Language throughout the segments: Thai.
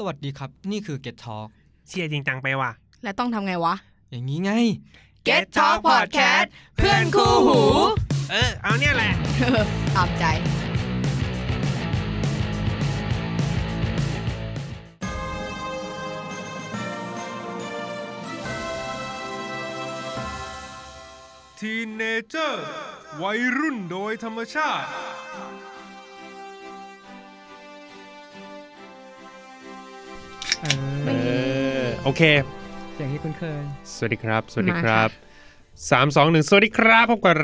สวัสดีครับ นี่คือ Get Talk เชียร์จริงจังไปว่ะ แล้วต้องทำไงวะ อย่างนี้ไง Get Talk Podcast เพื่อนคู่หู เออ เอาเนี่ยแหละ ตามใจ ทีเนเจอร์วัยรุ่นโดยธรรมชาติ เอเอออโอเค เสียงที่คุ้นเคย สวัสดีครับ สวัสดีมาคค่ะรับสามสองหนึ่งสวัสดีครับพบกับ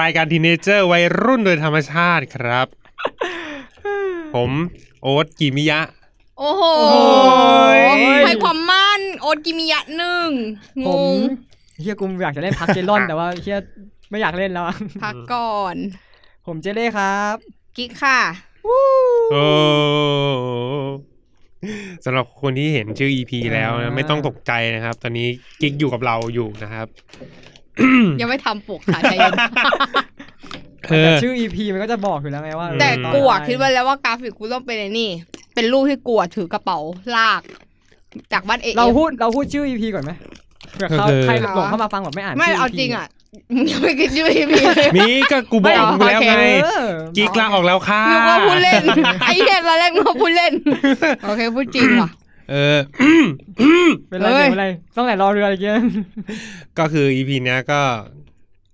รายการทีเนเจอร์วัยรุ่นโดยธรรมชาติครับ ผมโอ๊ตกิมิยะ โอ้โหยให้ความมั่น โอดกิมิยะหนึ่งงผมงเฮียกูอยากจะเล่นพักเจลอนแต่ว่าเฮียไม่อยากเล่นแล้วอะพักก่อน ผมเจเล่ครับ กิ๊กค่ะโอ้ สำหรับคนที่เห็นชื่อ EP แล้วนะไม่ต้องตกใจนะครับ ตอนนี้กิ๊กอยู่กับเราอยู่นะครับ ยังไม่ทำปลุกค่ะใจเย็นเอแต่อชื่อ EP มันก็จะบอกอยู่แล้วไงว่าแต่ตอนกูอะอะไรคิดไว้แล้วว่ากราฟิกกูต้องเป็นไอ้นี่ เป็นรูปที่กูอะถือกระเป๋าลาก จากบ้านเอ เราพูดเราพูดชื่อ EP ก่อนไหมเผื่อเขาก็คือใครหลงเข้ามาฟังแบบไม่อ่านไม่ชื่ เอา EP จริงอะมึงยัง ไม่คิดชื่อพีเลยมีก็กูบอกไม่มึงแล้วไงเออกิ๊กลาออกแล้วค่ะนึกว่าพูดเล่นไอ้เหี้ยตอนแรกนึกว่าพูดเล่น โอเคพูดจริงว่ะเออเป็นไรเฮ้ยเป็นไรต้องไหนรอเรืออะไรเงี้ยก็คือ EP เนี้ยก็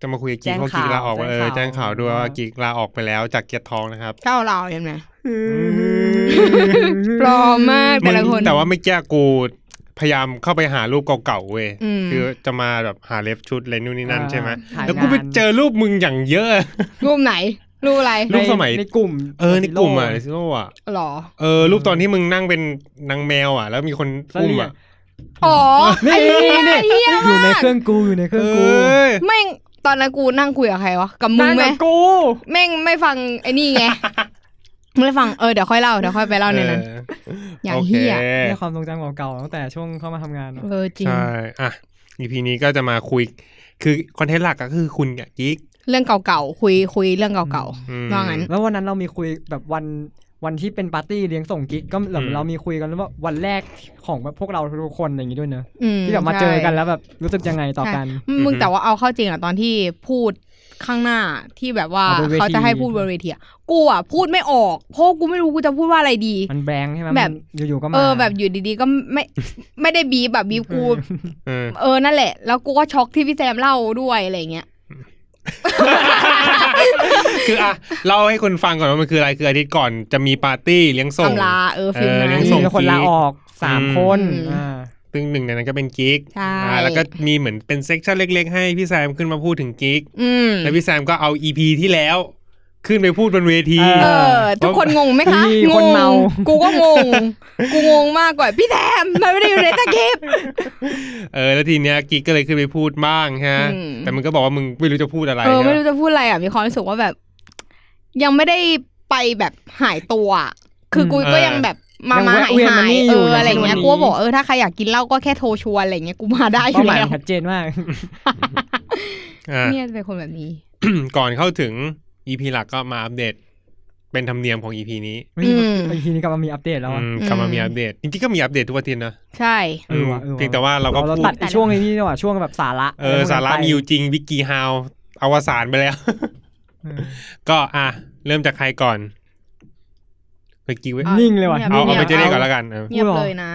จะมาคุยกับกิ๊กแจ้งเพราะกิ๊กลาออกข่าวเออแจ้แจ้งงข่าข่าววด้วยว่ากิ๊กลาออกไปแล้วจากเกียรติทองนะครับเจ้าเราเห็นไหมปลอมมากแต่ละคนมึงแต่ว่าไม่แก้กู พยายามเข้าไปหารูปเก่าๆเว้ยอืมคือจะมาแบบหาเล็บชุดอะไรนู่นนี่นั่นใช่ไหมถ่ายแล้วกูไปงานเจอรูปมึงอย่างเยอะ รูปไหน รูปอะไรรูปสมัยในกลุ่ม เออในกลุ่มอะในซิโร่อะหรอเออรูปตอนที่มึงนั่งเป็นนางแมวอะ แล้วมีคนอุ้มอะอ๋อนี่ไอ้เหี้ยนี่ไอ้เหี้ยอยู่ในเครื่องกูอยู่ในเครื่องกูเอ้ยแม่งตอนนั้นกูนั่งคุยกับใครวะกับมึงไหมนั่นกับกูแม่งไม่ฟังไอ้นี่ไง ไม่ฟังเออเดี๋ยวค่อยเล่าเดี๋ยวค่อยไปเล่าในนั้นอย่างเหี้ยโอเคในความทรงจำเก่าๆตั้งแต่ช่วงเข้ามาทำงานเนอะเออจริงใช่อะ EP นี้ก็จะมาคุย คือ content หลักก็คือคุณกับกิ๊กเรื่องเก่าๆคุยคุยเรื่องเก่าอืมๆว่างั้น แล้ววันนั้นเรามีคุยแบบวันวันที่เป็นปาร์ตี้เลี้ยงส่งกิ๊กก็แบบอืมเรามีคุยกันว่าวันแรกของแบบพวกเราทุกคนอย่างนี้ด้วยเนอะอืมที่แบบมาเจอกันใช่แล้วแบบรู้สึกยังไงต่อกันใช่มึงแต่ว่าเอาเข้าจริงอะตอนที่พูด ข้างหน้าที่แบบว่าอ๋อบนเวที เขาจะให้พูดบนเวทีอะกูอะพูดไม่ออกเพราะกูไม่รู้กูจะพูดว่าอะไรดี มัน blank ใช่ไหมแบบมันอยู่ๆก็มา เออแบบอยู่ดีๆก็ไม่ ไม่ได้บีบแบบบีบกูเออ เออนั่นแหละ แล้วกูก็ช็อกที่พี่แซมเล่าด้วยอะไรเงี้ย คืออะเล่าให้คนฟังก่อนว่ามันคืออะไรคืออาทิตย์ก่อนจะมีปาร์ตี้เลี้ยงส่ง ตำราเออ feel เออนั้นเลี้ยงส่ง มีคนลาออกสามอืมคนอืม อ่า ซึ่งหนึ่งในนั้นก็เป็นกิ๊กใช่อ่าแล้วก็มีเหมือนเป็น section เล็ก ๆ ให้พี่แซมขึ้นมาพูดถึงกิ๊กอืมแล้วพี่แซมก็เอา EP ที่แล้วขึ้นไปพูดบนเวที เออ ทุกคนงงไหมคะมีงคนงเมา กูก็งง กูงงมากกว่าพี่แซมมันไม่ได้อยู่ในตะเก็บเออ แล้วทีเนี้ยกิ๊กก็เลยขึ้นไปพูดบ้างฮะอืมแต่มันก็บอกว่ามึงไม่รู้จะพูดอะไร เออ ไม่ใช่รู้ปะจะพูดอะไรอะ มีความรู้สึกว่าแบบ ยังไม่ได้ไปแบบหายตัวอะคือกูอืมก็เออยังแบบ มายังมาแวะหายเวียนหามานี่ยอเอยู่ออะไรเงี้ยอย่างกูเช่นวันนี้ก็บอกเออถ้าใครอยากกินเหล้าก็แค่โทรชวนอะไรเงี้ยกูมาได้อเป้ายู่หมายแล้วชัดเจนมากอะเนี่ยเป็นคนแบบนี้ ก่อนเข้าถึง EP หลักก็มาอัปเดต เป็นธรรมเนียมของ EP นี้อืมไอทีนี้กลับมามีอัปเดตแล้วอะอืมกลับมามีอัปเดตจริงๆก็มีอัปเดตทุกอาทิตย์นะใช่เออว่ะเออว่ะเพียงแต่ว่าเราก็เราพูดตัดไอ้ช่วงนี้นี่ว่ะช่วงแบบสาระเออสาระมีอยู่จริงวิกกี้ฮาวอวสานไปแล้วเออก็อะเริ่มจากใครก่อน ไปกี้ไว้อะนิ่งเลยว่ะงีบเอาเอาไปงียบเจเล่ก่อนแล้วกันเออเงียบเลยนะ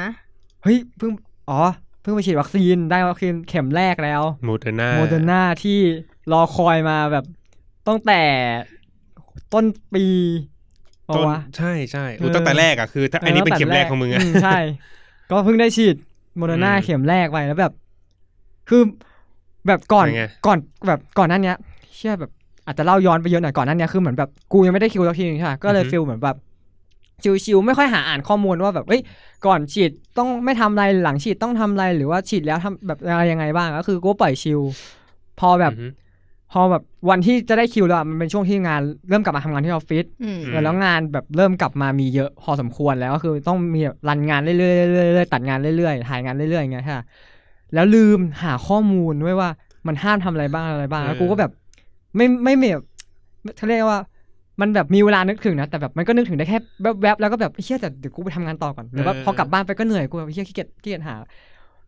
เฮ้ยเพิ่งอ๋อเพิ่งไปฉีดวัคซีนได้วัคซีนเข็มแรกแล้วโมเดอร์นาโมเดอร์นาที่รอคอยมาแบบตั้งแต่ต้นปีปะต้นวะใช่ใช่อุ๊ยเออตั้งแต่แรกอะคือถ้าอันนี้เป็นเข็มแรกของมึงอะใช่ ก็เพิ่งได้ฉีดโมเดอร์นาอืมเข็มแรกไปแล้วแบบ คือแบบก่อนเป็นไงก่อนแบบก่อนหน้านั้นเนี้ย เชื่อแบบอาจจะเล่าย้อนไปเยอะหน่อยก่อนหน้านั้นเนี้ยคือเหมือนแบบกูยังไม่ได้คิวสักทีนึงใช่ปะก็เลย feel เหมือนแบบ ชิวๆไม่ค่อยหาอ่านข้อมูลว่าแบบเอ้ยก่อนฉีดต้องไม่ทำอะไรหลังฉีดต้องทำอะไรหรือว่าฉีดแล้วทำแบบอะไรยังไงบ้างก็คือกูปล่อยชิลพอแบบ อือฮึ พอแบบวันที่จะได้คิวแล้วอะมันเป็นช่วงที่งานเริ่มกลับมาทำงานที่ออฟฟิศ อืม อืมเออแล้วงานแบบเริ่มกลับมามีเยอะพอสมควรแล้วก็คือต้องมีแบบรันงานเรื่อยๆเรื่อยๆเรื่อยๆตัดงานเรื่อยๆถ่ายงานเรื่อยๆอย่างเงี้ยค่ะ แล้วลืมหาข้อมูลไว้ว่ามันห้ามทำอะไรบ้างอะไรบ้างแล้วกูก็แบบ ไม่ไม่ไม่แบบเขาเรียกว่า มันแบบมีเวลานึกถึงนะ แต่แบบมันก็นึกถึงได้แค่แวบๆแล้วก็แบบเฮียแต่เดี๋ยวกูไปทำงานต่อก่อนหรือว่าเออพอกลับบ้านไปก็เหนื่อยกูแบบเฮียขี้เกียจขี้เกียจหา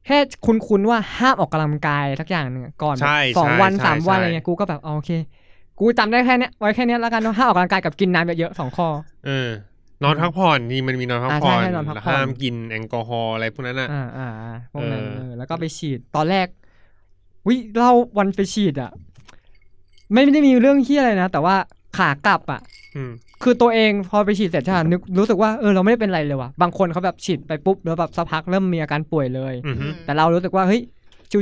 แค่คุ้นๆว่าห้ามออกกำลังกายสักอย่างหนึ่งอะก่อนแบบใช่สองใช่วันใช่สามวันใช่อะไรเงี้ยกูก็แบบอ๋อโอเค กูจำได้แค่เนี้ยไว้แค่เนี้ยแล้วกันว่าห้ามออกกำลังกายกับกินน้ำเยอะๆสองข้อเออนอนพักผ่อนนี่มันมีนอนพักอ่าผ่อนใช่ใช่นอนพักผ่อนห้ามกินแอลกอฮอล์อะไรพวกนั้นอะอ่าอ่าอ่าพวกนั้นเออเออแล้วก็ไปฉีดตอนแรกวิเราวันไปฉีดอะ ไม่ได้มีเรื่องที่อะไรนะแต่ว่า ขากลับอะอืมคือตัวเองพอไปฉีดเสร็จใช่ไหมนึกรู้สึกว่าเออเราไม่ได้เป็นไรเลยว่ะบางคนเขาแบบฉีดไปปุ๊บแล้วแบบสักพักเริ่มมีอาการป่วยเลยอืมฮึแต่เรารู้สึกว่าเฮ้ย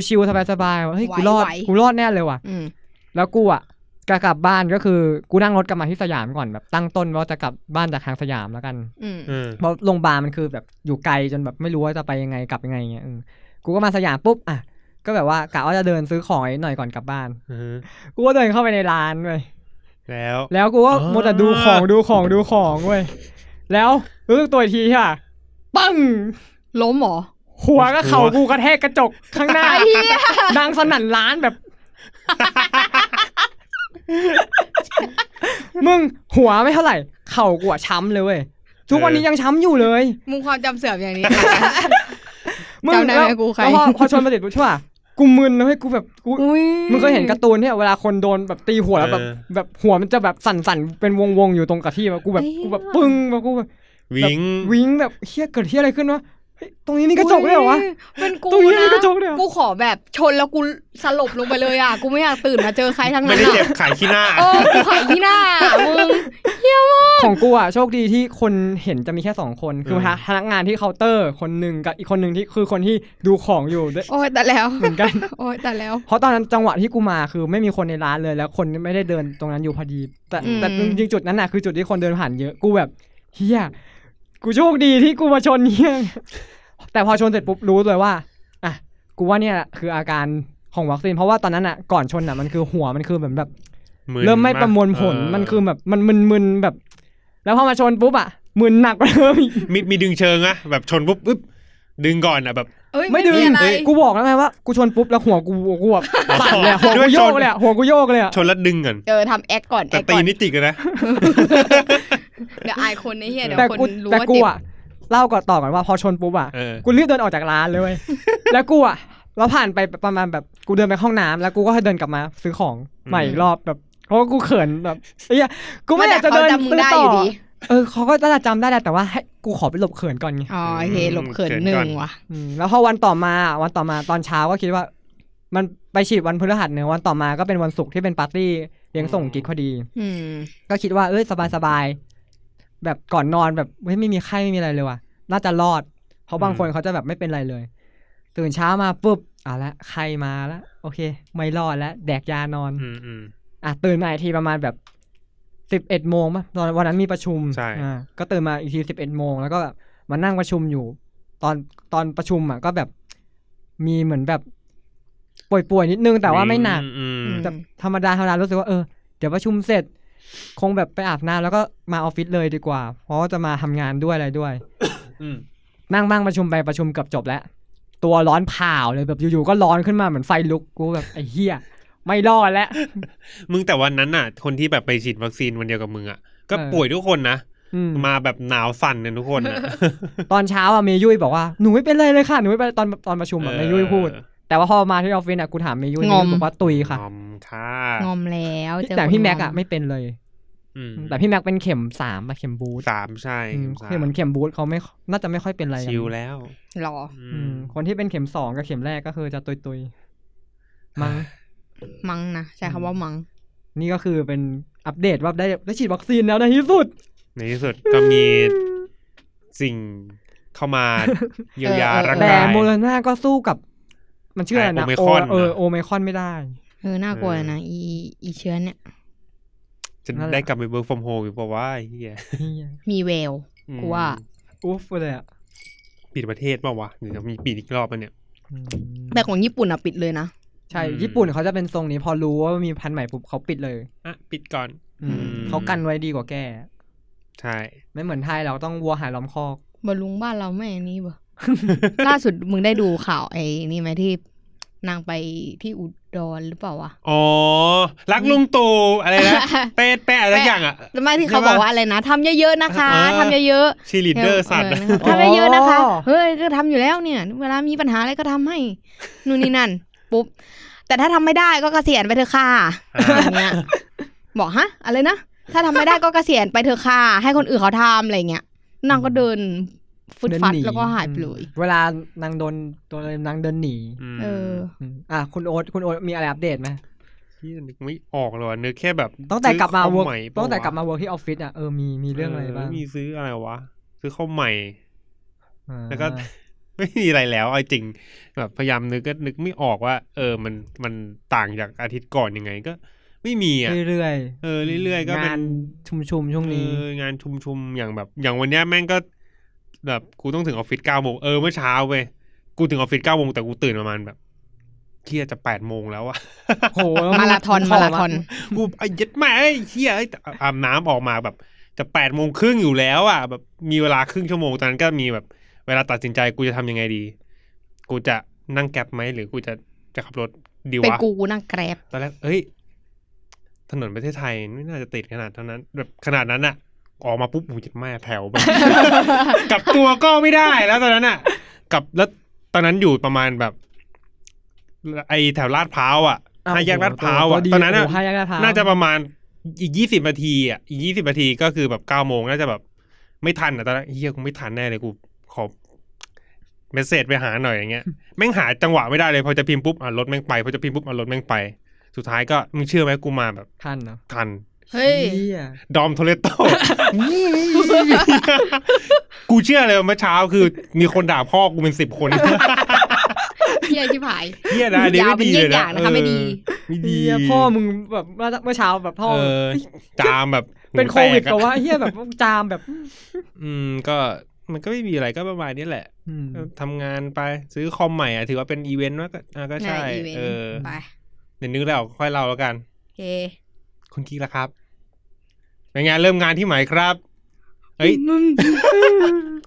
ชิวๆสบายๆว่าเฮ้ยกูรอดไหวๆกูรอดแน่เลยว่ะอืมแล้วกูอะจะกลับบ้านก็คือกูนั่งรถกลับมาที่สยามก่อนแบบตั้งต้นว่าจะกลับบ้านจากทางสยามแล้วกันอืมเออเพราะโรงพยาบาลมันคือแบบอยู่ไกลจนแบบไม่รู้ว่าจะไปยังไงกลับยังไงเงี้ยเออกูก็มาสยามปุ๊บอะก็แบบว่ากะว่าจะเดินซื้อของไอ้หน่อยก่อนกลับบ้านอือฮึกูก็เดินเข้าไปในร้านเว้ย แล้ว แล้วกูก็อ๋อมัวแต่ดูของดูของดูของเว้ยแล้วรู้สึกตัวอีกทีใช่ป่ะปังล้มเหรอหัวก็เข่ากูกระแทกกระจกข้างหน้าไอ้เหี้ยดังสนั่นร้านแบบ มึงหัวไม่เท่าไหร่ เข่ากูอะช้ำเลยเว้ยทุกวันนี้ยังช้ำอยู่เลย มึงความจำเสื่อมอย่างนี้มึงจำได้ไหมแล้วกูใครแล้วพอพอชนมาติดปุ๊บใช่ป่ะ กูมึนนะเว้ยกูแบบกูอุ้ยมึงเคยเห็นการ์ตูนเนี่ยเวลาคนโดนแบบตีหัวแล้วแบบเออแบบหัวมันจะแบบสั่นๆเป็นวงๆอยู่ตรงกับที่แบบกูแบบกูแบบปึ้งแบบกูแบบวิงวิงแบบเฮียเกิดเฮียอะไรขึ้นวะเฮ้ย ตรงนี้มีกระจกด้วยเหรอวะเป็นกูตรงนี้มีนะกระจกด้วยเหรอกูขอแบบชนแล้วกูสลบลงไปเลยอะ กูไม่อยากตื่นมาเจอใครทั้งไม่นั้นได้เจ็บอะไข่ขี้หน้าเออกูไข่ที่หน้ามึงของกูอะโชคดีที่คนเห็นจะมีแค่สองคนคือเออพนักงานที่เคาน์เตอร์คนหนึ่งกับอีกคนหนึ่งที่คือคนที่ดูของอยู่ด้วยโอ้ยแต่แล้วเหมือนกันโอ้ยแต่แล้ว เพราะตอนนั้นจังหวะที่กูมาคือไม่มีคนในร้านเลยแล้วคนไม่ได้เดินตรงนั้นอยู่พอดี แต่อืมแต่จริงๆจุดนั้นน่ะคือจุดที่คนเดินผ่านเยอะกูแบบเฮีย กูโชคดีที่กูมาชนเฮียแต่พอชนเสร็จปุ๊บรู้เลยว่าอะกูว่าเนี่ยแหละคืออาการของวัคซีนเพราะว่าตอนนั้นอะก่อนชนอะมันคือหัวมันคือเหมือนแบบนเริ่มไม่ประมวลผลเมันคือแบบมันมึนๆแบบ แล้วพอมาชนปุ๊บอะมึนหนักกว่าเดิมอีกมีมีดึงเชิงอะแบบชนปุ๊บปึ๊บดึงก่อนอะแบบเอ้ยไม่ไม่ดึมีงอะไรกูบอกแล้วไงว่ากูชนปุ๊บแล้วหัวกูกูแบบสั่นเลยอะหัวด้วกูยโยชกนเลยอะหัวกูโยกเลยอะชนแล้วดึงก่อนเออทำแอคก่อนแอแต่คตีก่อนนี่ติดกันนะ เดี๋ยวอายคนไอ้เหี้ยเดี๋ยวแต่คนกูรู้แต่ว่ากูเจ็บอะเล่าก่อนต่อก่อนว่าพอชนปุ๊บอะเออ กูรีบเดินออกจากร้านเลยเว้ย แล้วกูอะแล้วผ่านไปประมาณแบบกูเดินไปห้องน้ำแล้วกูก็เดินกลับมาซื้อของใหม่อีกรอบแบบเพราะว่ากูเขินแบบเอ้ยกูไม่อยากจะเดินแต่เขาจำมึงซื้อได้ต่ออยู่ดีเออเขาก็น่าจะจำได้แหละแต่ว่าให้กูขอไปหลบเขินก่อนไง อ๋อโอเคหลบเขินเขินหนึ่ก่อนงว่ะ อืมแล้วพอวันต่อมาวันต่อมาตอนเช้าก็คิดว่า มันไปฉีดวันพฤหัสเนอะวันต่อมาก็เป็นวันศุกร์ที่เป็นปาร์ตี้เลี้ยงส่งกิ๊กพอดี อืม ก็คิดว่าเอ้ยสบายสบายๆ แบบก่อนนอนแบบเฮ้ยไม่มีไข้ไม่มีอะไรเลยว่ะ น่าจะรอด เพราะบางคนเขาจะแบบไม่เป็นไรเลย ตื่นเช้ามาปุ๊บอะละไข้มาแล้วโอเค ไม่รอดแล้วแดกยานอนอืมอืมอะตื่นมาอีกทีประมาณแบบสิบเอ็ดโมงป่ะตอนวันนั้นมีประชุมใช่อ่าก็ตื่นมาอีกทีสิบเอ็ดโมงแล้วก็แบบมานั่งประชุมอยู่ ตอนตอนประชุมอะก็แบบมีเหมือนแบบป่วยๆนิดนึงแต่ว่าไม่หนักอืมอืมแต่ธรรมดาธรรมดารู้สึกว่าเออเดี๋ยวประชุมเสร็จ คงแบบไปอาบน้ำแล้วก็มาออฟฟิศเลยดีกว่า เพราะว่าจะมาทำงานด้วยอะไรด้วย อืมนั่งบ้างประชุมไปประชุมเกือบจบแล้ว ตัวร้อนเผาเลยแบบอยู่ๆก็ร้อนขึ้นมาเหมือนไฟลุกกูแบบไอ้เหี้ยไม่รอดแล้ว มึงแต่วันนั้นน่ะ คนที่แบบไปฉีดวัคซีนวันเดียวกับมึงอะก็เออ ป่วยทุกคนนะ อืม มาแบบหนาวสั่นกันทุกคนอะตอนเช้าอะเมยุ้ยบอกว่าหนูไม่เป็นไรเลยค่ะหนูไม่เป็นไรตอนตอนประชุมอะเมยุ้ยพูด แต่ว่าพอมาที่ออฟฟิศอะกูถามเมยุ้ยงเมอม ยุ้ยบอกว่าตุยค่ะ งอม ค่ะงอมแล้วเจอแต่คนพี่แม็กงอะไม่เป็นเลยอืมแต่พี่แม็กเป็นเข็มสามอะเข็มบูทสามใช่อืมสามคือเหมือนเข็มบูทเขาไม่น่าจะไม่ค่อยเป็นอะไรกันชิลแล้วหรออือืมมคนที่เป็นเข็มสองกับเข็มแรกก็คือจะตุยตุยๆมั้งมังนะใช้คำว่ามัง นี่ก็คือเป็นอัปเดตว่าได้ได้ฉีดวัคซีนแล้วในที่สุด ในที่สุดก็มีสิ่งเข้ามาเยียวยาเออเออร่างแต่กายโมเดอร์นาก็สู้กับ มันชื่ออะไรนะไอ้โอไมครอนเออนะโอไมครอนไม่ได้ เออ น่ากลัวเออนะอีอีเชื้อเนี่ยจะนั่นแหละได้กลับไป work from home อีกเปล่าวะไอ้เฮียเหี้ยมีแววอืมกูว่า อุ๊ฟเลยอะ ปิดประเทศเปล่าวะหรือจะมีปิดอีกรอบปะเนี่ยอืมแต่ของญี่ปุ่นอะปิดเลยนะ ใช่อืมญี่ปุ่นเขาจะเป็นทรงนี้พอรู้ว่ามีพันธุ์ใหม่ปุ๊บเขาปิดเลย อะ ปิดก่อนอืมอืมเขากันไว้ดีกว่าแก้ ใช่ ไม่เหมือนไทยเราต้องวัวหายล้อมคอกบอลลุงบ้านเราไม่อันนี้บ่ล่าสุดมึงได้ดูข่าวไอ้นี่ไหมที่ นางไปที่อุดรหรือเปล่าวะ อ๋อ รักลุงตู่อะไรนะ เป๊ะแปะอะไรสักอย่างอะแล้วไม่ที่เขาใช่ปะบอกว่าอะไรนะทำเยอะๆนะคะเออทำเยอะๆเชียร์ลีดเดอร์สัตว์เออทำเยอะๆนะคะ เฮ้ยก็ทำอยู่แล้วเนี่ย เวลามีปัญหาอะไรก็ทำให้นู่นนี่นั่น ปุ๊บ แต่ถ้าทำไม่ได้ก็เกษียณไปเถอะค่ะอย่างเงี้ยบอกฮะ อะไรนะ ถ้าทำไม่ได้ก็เกษียณไปเถอะค่ะ ให้คนอื่นเขาทำอะไรเงี้ยนางก็เดิน ฟุดฟัดเนนีแล้วก็หายไปเลย เวลานางโดนโดนนางเดินหนีมเอออืมอะคุณโอ๊ตคุณโอ๊ตมีอะไรอัปเดตไหมที่นึกไม่ออกเลยว่ะนึกแค่แบบตั้งแต่กลับมาซื้อเวิคร์อใหม่กตั้งแต่ปะวะกลับมาเวิร์กที่ออฟฟิศอะเออมีมีเรื่องอะไรบ้างมีซื้ออะไรวะ ซื้อข้าวใหม่อ่าแล้วก็ไม่มีอะไรแล้วเอาจริง แบบพยายามนึกก็นึกไม่ออกว่า เออมันมันต่างจากอาทิตย์ก่อนยังไงก็ ไม่มีอะเรื่อยเออเรื่อยๆก็เป็นงานชุมชุมๆช่วงนี้เอองานชุมๆอย่างแบบ อย่างวันเนี้ยแม่งก็ แบบกูต้องถึงออฟฟิศเก้าโมงเออเมื่อเช้าเว้ยกูถึงออฟฟิศเก้าโมงแต่กูตื่นประมาณแบบเที่ยจะแปดโมงแล้วอะโหแล้วมาราธอนขมาราธอนกูไอ้ยัดแม่ไอ้เที่ยไอ้อาบน้ำออกมาแบบจะแปดโมงครึ่งอยู่แล้วอะแบบมีเวลาครึ่งชั่วโมงตอนนั้นก็มีแบบ เวลาตัดสินใจกูจะทำยังไงดี กูจะนั่งแกร็บไหมหรือกูจะจะขับรถดีเป็นวะกูนั่งแกร็บตอนแรกเอ้ยถนนประเทศไทยไม่น่าจะติดขนาดเท่านั้น แบบขนาดนั้นอะ ออกมาปุ๊บหูจิตแม่แถวแบบกลับตัวก็ไม่ได้แล้วตอนนั้นอะกลับแล้วตอนนั้นอยู่ประมาณแบบ ไอแถวลาดพร้าวอะอ้าวห้าแยกลาดพร้าวตัอะดีตอนนั้นอะโโหห้าแยกลาดพร้าวน่าจะประมาณอีกยี่สิบนาทีอะอีกยี่สิบนาทีก็คือแบบเก้าโมงน่าจะแบบไม่ทันอะตอนแรกเฮียกูไม่ทันแน่เลยกูขอเมสเซจไปหาหน่อยอย่างเงี้ยแม่งหาจังหวะไม่ได้เลยพอจะพิมพ์ปุ๊บอะรถแม่งไปพอจะพิมพ์ปุ๊บอะรถแม่งไป สุดท้ายก็มึงเชื่อไหมกูมาแบบทันเนาะทัน เฮ้ยเหี้ยดอมโทเลโต้กูเชื่อเลยว่าเมื่อเช้าคือมีคนด่าพ่อกูเป็นสิบคนเฮียชิบหายเฮียนะอันนี้ยาวไม่เป็นดีเยี่เลยยงอนะย่างนะคะไม่ดีเออไม่ดีเหี้ยพ่อมึงแบบเมื่อเช้าแบบพ่อเออจามแบบหูเป็นโควิดแตอะกับว่าเฮียแบบจามแบบ อืมก็มันก็ไม่มีอะไรก็ประมาณนี้แหละอืมก็ทำงานไปซื้อคอมใหม่อะถือว่าเป็นอีเวนต์ว่าก็อะก็ใช่อีเวนต์เออไปเดี๋ยวนึกแล้วค่อยเล่าแล้วกัน โอเค คุณกิ๊กละครับเป็นไงานเริ่มงานที่ไหนครับ เฮ้ย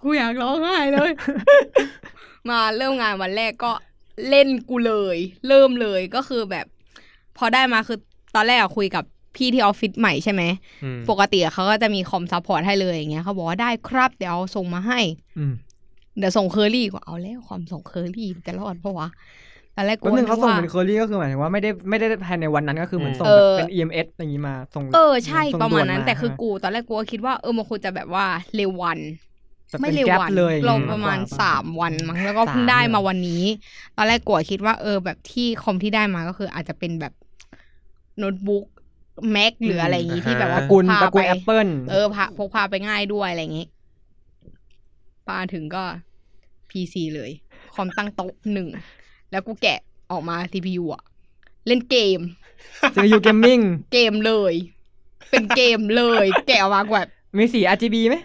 กูอยากร้องไห้เลย มาเริ่มงานวันแรกก็เล่นกูเลย เริ่มเลยก็คือแบบ พอได้มาคือตอนแรกอะคุยกับพี่ที่ออฟฟิศใหม่ใช่ไหมอืมปกติอะเขาก็จะมีคอม support ให้เลยอย่างเงี้ยเขาบอกว่าได้ครับเดี๋ยวเอาส่งมาให้อืมเดี๋ยวส่งเคอรี่ก็เอาแล้วความส่งเคอรี่จะรอดเหรอวะ ตอนแรกกูก็หนึ่งเขาส่งว่าเป็นเคอรี่ก็คือหมายถึงว่าไม่ได้ไม่ได้ภายในวันนั้นก็คือเหมือนส่งเอแบบอเป็น EMS อย่างนี้มาส่งเออใช่ส่งประมาณนั้นด่วแต่คือใช่ไหกู ตอนแรกกูก็คิดว่าเออมันควรจะแบบว่าเร็ววันแต่ไม่เป็นเร็วแก๊ปวันเลยเราอย่งงี้ประมาณกกว่สามวันมั้งแล้วก็เพิ่งสามได้เลยเหรอมาวันนี้ ตอนแรกกูคิดว่าเออแบบที่คอมที่ได้มาก็คืออาจจะเป็นแบบโน้ตบุ๊กแม็กหรืออะไรอย่างงี้ที่แบบตว่าระกูลพาตระกูลไปแอปเปิลเออพาพกพาไปง่ายด้วยอะไรอย่างงี้ปาถึงก็ PC เลย คอมตั้งโต๊ะหนึ่ง แล้วกูแกะออกมา CPU อะเล่นเกม CPU gamingเกมเลย เป็นเกมเลย แกะออกมากูแบบมีสี RGB ไหม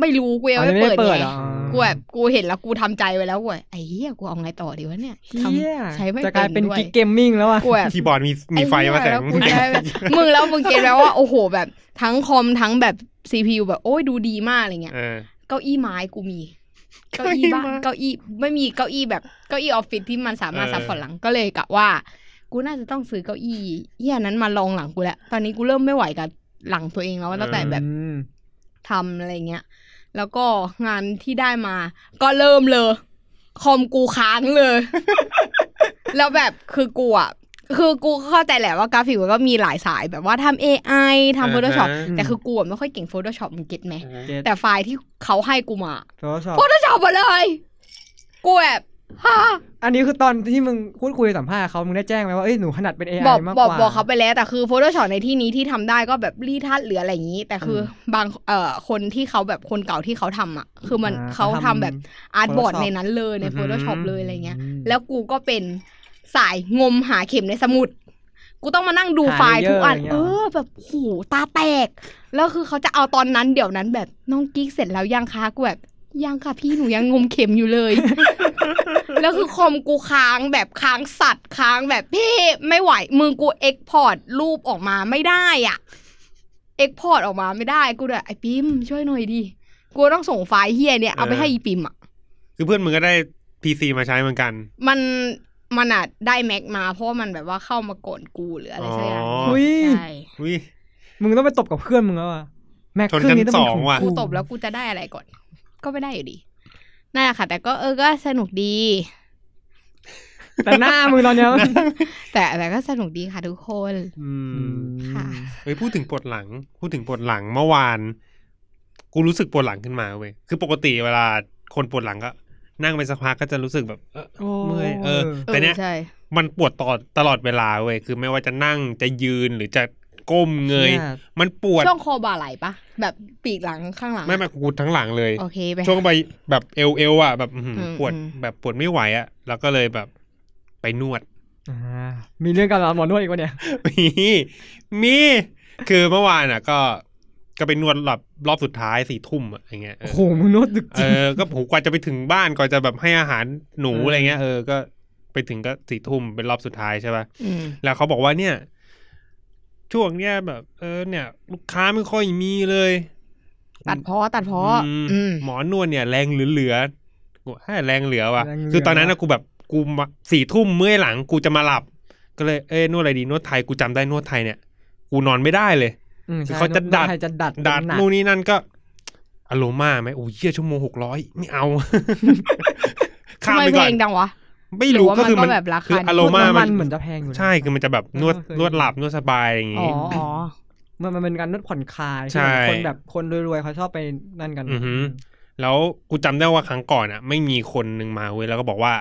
ไม่รู้กูยังอ๋อไม่ยังไม่ได้เปิดเปิดไงเหรอกูแบบกูเห็นแล้วกูทำใจไว้แล้วกูแบบไอ้เหี้ยกูเอาไงต่อดีวะเนี่ยทำเหี้ยใช้ไม่จะกลายเป็เป็นนด้วยกิ๊ก gaming แล้วอะกูแบบคีย์บอร์ดมีมีไฟมาแต่งไอ้เหี้ยแล้วกูจะมึงแล้วมึง get แล้วว่าโอ้โหแบบทั้งคอมทั้งแบบ CPU แบบโอ้ยดูดีมากอะไรเงี้ยเออเก้าอี้ไม้กูมี เก้าอี้บ้านเก้าอี้ไม่มีเก้าอี้แบบเก้าอี้ออฟฟิศที่มันสามารถเออ support หลังก็เลยกะว่า กูน่าจะต้องซื้อเก้าอี้เหี้ยนั้นมาลองหลังกูแล้วตอนนี้กูเริ่มไม่ไหวกับหลังตัวเองแล้วตั้งแต่แบบอืมทำอะไรเงี้ย แล้วก็งานที่ได้มา ก็เริ่มเลย คอมกูค้างเลย แล้วแบบคือกูอะ คือกูเข้าใจแหละว่ากราฟิกมันก็มีหลายสายแบบว่าทำ AI ทำ Photoshop อ่าฮะแต่คือกูอะไม่ค่อยเก่ง Photoshop มึงเก็ตไหมเจ็ดแต่ไฟล์ที่เขาให้กูมา Photoshop Photoshop หมดเลย กูแบบฮะอันนี้คือตอนที่มึงพูดคุยสัมภาษณ์เขามึงได้แจ้งไหมว่าเอ้ยหนูถนัดเป็น AI บอกมากบอกกว่าบอกเขาไปแล้วแต่คือ Photoshop ในที่นี้ที่ทำได้ก็แบบรีทัชหรืออะไรอย่างนี้ แต่คืออบางเอ่อคนที่เขาแบบคนเก่าที่เขาทำอะ คือมันอ่าเขาทำแบบอาร์ตบอร์ด Photoshop ในนั้นเลยในอือหือ Photoshop เลยอะไรเงี้ยอืมแล้วกูก็เป็น สายงมหาเข็มในสมุด กูต้องมานั่งดูหาไฟล์ทุกอัน layer อะไรเงี้ยเออ แบบโหตาแตก แล้วคือเขาจะเอาตอนนั้นเดี๋ยวนั้นแบบน้องกิ๊กเสร็จแล้วยังคะกูแบบยังค่ะพี่หนูยังงมเข็มอยู่เลย แล้วคือคอมกูค้างแบบค้างสัตว์ค้างแบบพี่ไม่ไหวมือกู export รูปออกมาไม่ได้อะ export ออกมาไม่ได้กูแบบไอ้ปิมช่วยหน่อยดิกูต้องส่งไฟล์เหี้ยเนี่ยเอาไปให้อีปิมอะคือเพื่อนมึงก็ได้ PC มาใช้เหมือนกัน มัน มันอะได้แม็กมาเพราะว่ามันแบบว่าเข้ามาก่อนกูหรืออะไรสักอย่างอ๋ออุ้ยใช่อุ้ย มึงต้องไปตบกับเพื่อนมึงแล้วอะแม็กชนเครื่องนี้ชั้นต้องเป็นสองของว่ะกูตบแล้วกูจะได้อะไรก่อน ก็ไม่ได้อยู่ดีนั่นแหละค่ะ แต่ก็เออก็สนุกดี แต่หน้ามึงตอนเนี้ยแต่แต่ก็สนุกดีค่ะทุกคน อืมค่ะ เฮ้ยพูดถึงปวดหลัง พูดถึงปวดหลังเมื่อวาน กูรู้สึกปวดหลังขึ้นมาเว้ยคือปกติเวลาคนปวดหลังก็ นั่งไปสักพักก็จะรู้สึกแบบเออโอ้เมื่อยเออเอแต่อเนี้ยใช่มันปวดตลอดตลอดเวลาเว้ยคือไม่ว่าจะนั่งจะยืนหรือจะก้มเงยนี่มันปวดช่วงคอบ่าไหลปะแบบปีกหลังข้างหลัง ไม่ไม่กูทั้งหลังเลยโอเคไปช่วงไปแบบเอวเอวอะแบบอื้อหืออืมปวดอืมแบบปวดไม่ไหวอะ แล้วก็เลยแบบไปนวดอ่ามีเรื่องการหมอนวดอีกวะเนี่ยมีมีคือเมื่อวานอะ ก็ ก็ไปนวดรอบรอบสุดท้ายสี่ทุ่มอะอย่างเงี้ยเอโอ้อโหมึงนวดดึกจเอริงอก็ผมกว่าจะไปถึงบ้านก่อนจะแบบให้อาหารหนูเออออะไรเงี้ยเออก็ไปถึงก็สี่ทุ่มเป็นรอบสุดท้ายใช่ป่ะ อืมแล้วเขาบอกว่าเนี่ย ช่วงเนี้ยแบบ เออเนี่ย ลูกค้าไม่ค่อยมีเลยตัดเพอตัดเพออืมอืม หมอนวดเนี่ย แรงเหลือๆกูให้แรงเหลือว่ะแรงเหลือ คือตอนนั้นนะกูแบบกูมาสี่ทุ่มเมื่อยหลังกูจะมาหลับ ก็เลยเอ้ยนวดอะไรดีนวดไทยกูจำได้นวดไทยเนี่ย กูนอนไม่ได้เลยอืม คือใช่เขาจะดัดนวไทยจะดัดดัดหนักนู่นนี่นั่นก็อโลมาไหมโอ้ยเหี้ยชั่วโมงหกร้อยไม่เอาทำข้ามไมไปเพก่ลอนงดังวะไม่รู้หรือว่าก็คือมัมันนก็แบบราคาคือดีอโลนวดมาน้ำมัมันนเหมือนจะแพงอยู่นะใช่คือมันจะแบบนวดเออเคยนวดหลับนวดสบายอย่างอ๋องี้อ๋อมันมันเป็นการนวดผ่อนคลายใช่คนแบบคนรวยๆเขาชอบไปนั่นกันอือหือแล้วกูจำได้ว่าครั้งก่อนอะ ไม่มีคนหนึ่งมาเว้ยแล้วก็บอกว่า